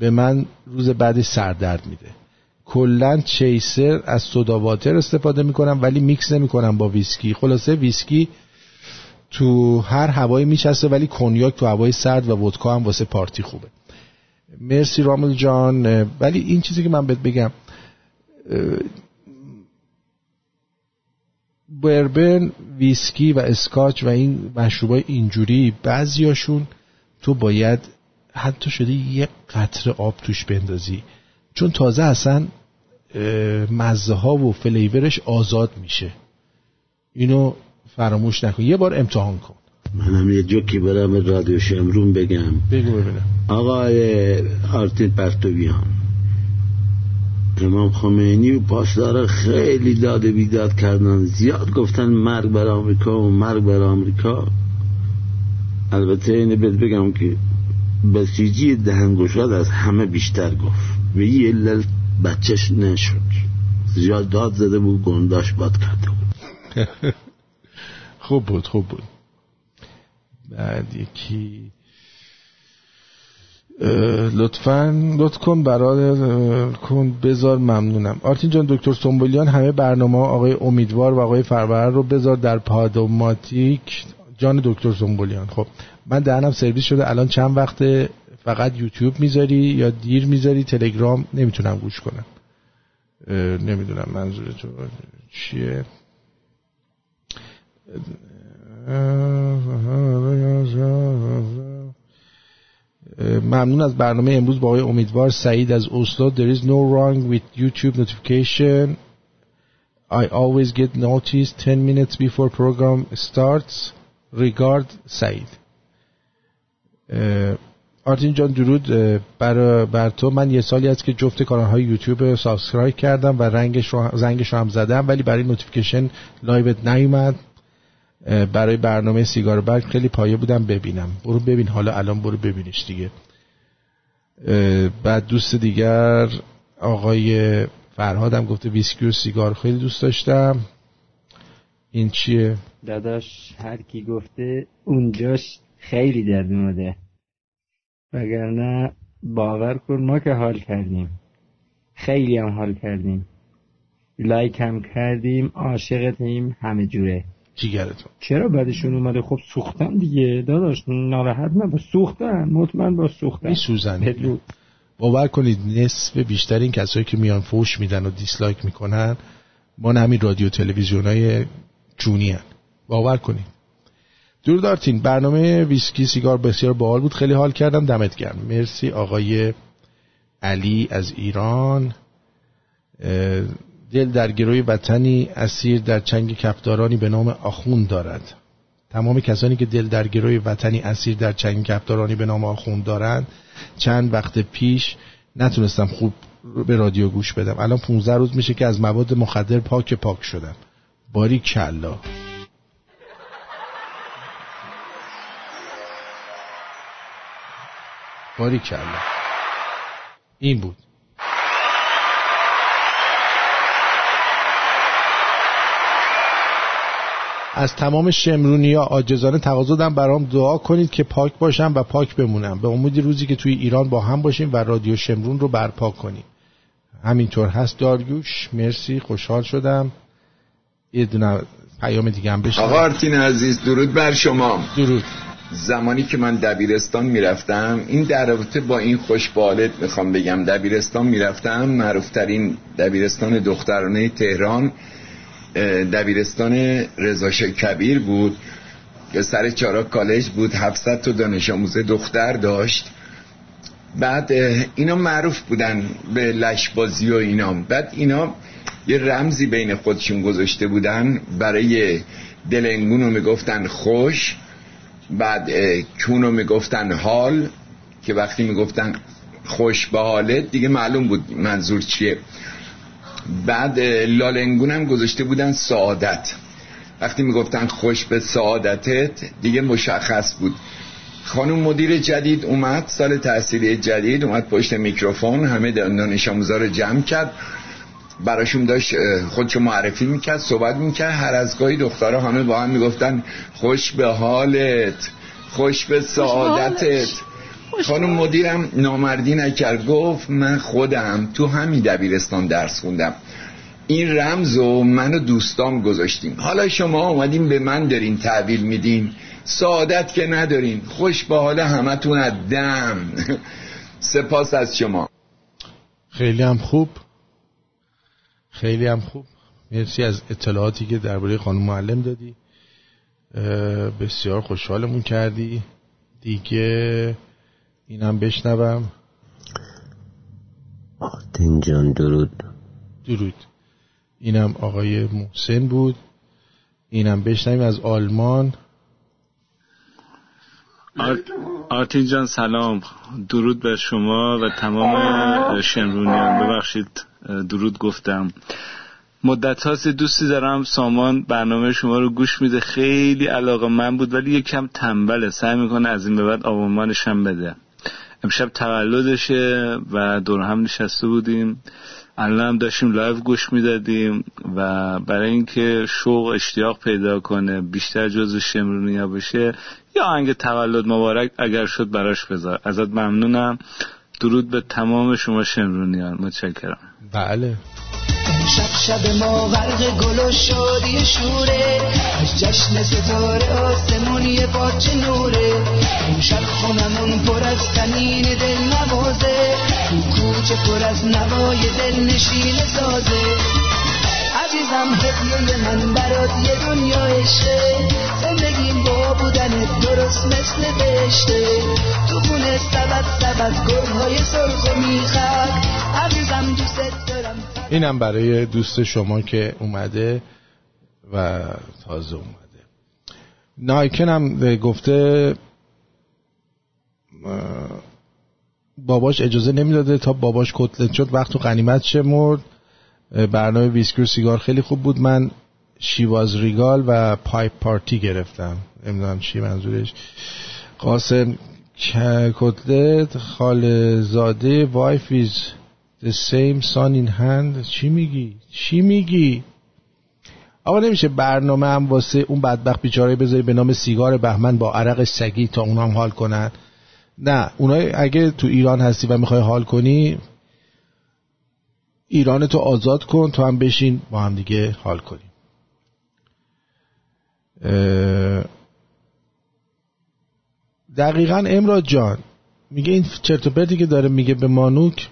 به من روز بعدی سردرد میده. کلا chaser از soda water استفاده می‌کنم ولی میکس نمی‌کنم با ویسکی. خلاصه ویسکی تو هر هوایی می‌چسبه ولی کنیاک تو هوای سرد و ودکا هم واسه پارتی خوبه. مرسی رامل جان. ولی این چیزی که من بهت بگم بربن ویسکی و اسکاچ و این مشروبای اینجوری بعضیاشون تو باید حتی شده یه قطر آب توش بندازی. چون تازه اصلا مزه ها و فلیورش آزاد میشه. اینو فراموش نکن. یه بار امتحان کن. منم یه جوکی برام رادیو شمرون بگم. بگو ببینم. آقای آرتین پرتویان امام خمینی و پاسدارا خیلی داده بیداد کردن. زیاد گفتن مرگ بر آمریکا و مرگ بر آمریکا. البته اینه بهت بگم که بسیجی دهنگشاد از همه بیشتر گفت. و یه علل بچهش نشد. زیاد داد زده بود گنداش باد کرده بود. خوب بود خوب بود. بعد یکی لطفا لطف کن برای کن بذار ممنونم. آرتین جان دکتر سنبولیان همه برنامه آقای امیدوار و آقای فربر رو بذار در پادوماتیک. جان دکتر سنبولیان خب من دهنم سرویس شده. الان چند وقت فقط یوتیوب می‌ذاری یا دیر می‌ذاری؟ تلگرام؟ نمی‌تونم گوش کنم. نمی‌دونم منظور تو چیه. ممنون از برنامه امروز با آقای امیدوار سعید از اسلو There is no wrong with YouTube notification. I always get notice 10 minutes before program starts. Regard سعید آرتین جان درود. بر, بر تو. من یه سالی است که جفت کانال های یوتیوب subscribe کردم و رنگش رو زنگش رو هم زدم ولی برای notification live ت نیومد. برای برنامه سیگار برگ خیلی پایه بودم ببینم. برو ببین حالا الان برو ببینیش دیگه. بعد دوست دیگر آقای فرهادم گفته ویسکی و سیگار خیلی دوست داشتم. این چیه؟ داداش هر کی گفته اونجاش خیلی درد اومده. وگرنه باور کن ما که حال کردیم. خیلی هم حال کردیم. لایک هم کردیم عاشقتیم همه جوره. جیگرتون. چرا بعدشون اومده؟ خب سوختن دیگه. داداش ناراحت نه با سوختن. مطمئن با سوختن. سوزن باور کنید نصف بیشتر این کسایی که میان فوش میدن و دیسلایک می‌کنن ما همین رادیو تلویزیون های جونی هن. باور کنید. دور دارتین برنامه ویسکی سیگار بسیار باحال بود. خیلی حال کردم. دمت گرم. مرسی آقای علی از ایران. دل در گروی وطنی اسیر در چنگ کپدارانی به نام آخوند دارد. تمام کسانی که دل در گروی وطنی اسیر در چنگ کپدارانی به نام آخوند دارند چند وقت پیش نتونستم خوب به رادیو گوش بدم. الان 15 روز میشه که از مواد مخدر پاک پاک شدم. باری کلا. باری کلا. این بود. از تمام شمرونی ها آجزانه تقاضا دارم. برام دعا کنید که پاک باشم و پاک بمونم. به امید روزی که توی ایران با هم باشیم و رادیو شمرون رو برپا کنیم. همینطور هست داریوش. مرسی خوشحال شدم. یه دونه پیام دیگه هم بشه آقا آرتین عزیز درود بر شما. درود. زمانی که من دبیرستان می‌رفتم این در رابطه با این خوشبالت می‌خوام بگم. دبیرستان می‌رفتم معروفترین دبیرستان دخترانه تهران. دبیرستان رضا کبیر بود. که سر چارا کالج بود. 700 تا دانش آموز دختر داشت. بعد اینا معروف بودن به لشبازی و اینا. بعد اینا یه رمزی بین خودشون گذاشته بودن. برای دلنگون رو می‌گفتن خوش. بعد کون رو می‌گفتن حال. که وقتی می‌گفتن خوش به حالت دیگه معلوم بود منظور چیه. بعد لالنگون هم گذاشته بودن سعادت. وقتی می‌گفتن خوش به سعادتت دیگه مشخص بود. خانم مدیر جدید اومد سال تحصیلی جدید اومد پشت میکروفون همه دانش آموزا رو جمع کرد. براشون داشت خودشو معرفی می‌کرد صحبت می‌کرد. هر از گاهی دخترها همه با هم می‌گفتن خوش به حالت خوش به سعادتت. خانم مدیرم نامردی نکرد. گفت من خودم تو همین دبیرستان درس خوندم. این رمز و من و دوستام گذاشتیم. حالا شما اومدین به من دارین تحویل میدین. سعادت که ندارین. خوش به حال همتون از دم سپاس از شما. خیلی هم خوب. خیلی هم خوب. مرسی از اطلاعاتی که درباره خانم معلم دادی. بسیار خوشحالمون کردی. دیگه اینم بشنوم. آرتین جان درود. درود. اینم آقای محسن بود. اینم بشنویم از آلمان. آر- آرتین جان سلام. درود بر شما و تمام شمرونیان ببخشید درود گفتم. مدت هاست دوستی دارم. سامان برنامه شما رو گوش میده. خیلی علاقه من بود ولی یکم تنبله. سعی می‌کنه از این به بعد آبانمانش هم بده. امشب تولدشه و دور هم نشسته بودیم. الان هم داشتیم live گوش می‌دادیم و برای اینکه شوق اشتیاق پیدا کنه بیشتر جزو شمرونیا بشه یا آهنگ تولد مبارک اگر شد براش بذار. ازت ممنونم. درود به تمام شما شمرونیان. متشکرم. بله. شب شب ما غرق گل و شادی و شوره. از جشن ستاره آسمون یه پارچه نوره امشب خونمون پر از تنین دل نوازه تو کوچه پر از نوای دل نشین سازه. عزیزم هدیه من برات یه دنیا عشقه زندگیم با بودن درست مثل بهشته. تو خونه سبت سبت گلهای سرخ و میخک. عزیزم دوست دارم. اینم برای دوست شما که اومده و تازه اومده. نایکن هم گفته باباش اجازه نمی‌داده تا باباش کتلت شد. وقت و غنیمت شمرد اه، برنامه ویسکی و سیگار خیلی خوب بود. من شیواز ریگال و پایپ پارتی گرفتم. نمی‌دونم چی منظورش. قاسم کتلت خال زاده وایف is the same son in hand. چی میگی؟ چی میگی؟ آقا نمیشه برنامه هم واسه اون بدبخت بیچاره بذاری به نام سیگار بهمن با عرق سگی تا اونا هم حال کنن. نه اونای اگه تو ایران هستی و می‌خوای حال کنی ایران تو آزاد کن تو هم بشین با هم دیگه حال کنیم. دقیقا امراد جان میگه این چرت و پرتی که داره میگه به مانوک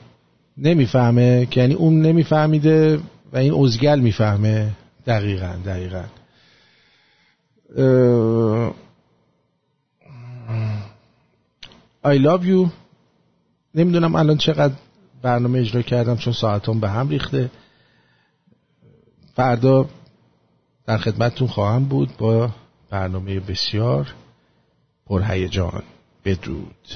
نمی‌فهمه که یعنی اون نمیفهمیده و این ازگل می‌فهمه. دقیقا دقیقا. I love you. نمی‌دونم الان چقدر برنامه اجرا کردم چون ساعتم به هم ریخته. فردا در خدمتتون خواهم بود با برنامه بسیار پرهیجان. بدرود.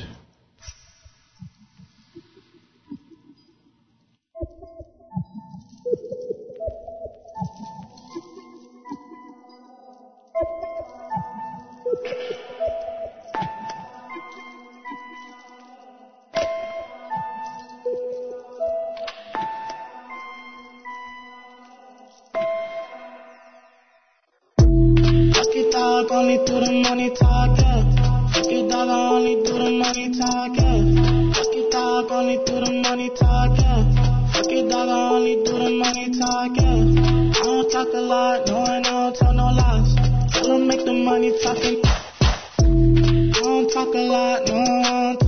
Dog, only do the money talk, yeah. Fuck it dog, only do the money talk, yeah. Fuck it dog, only do the money talk, yeah. Fuck it dog, only do the money talk, yeah. I don't talk a lot, no, I don't tell no lies. Tell them make the money talking. I don't talk a lot, no, I don't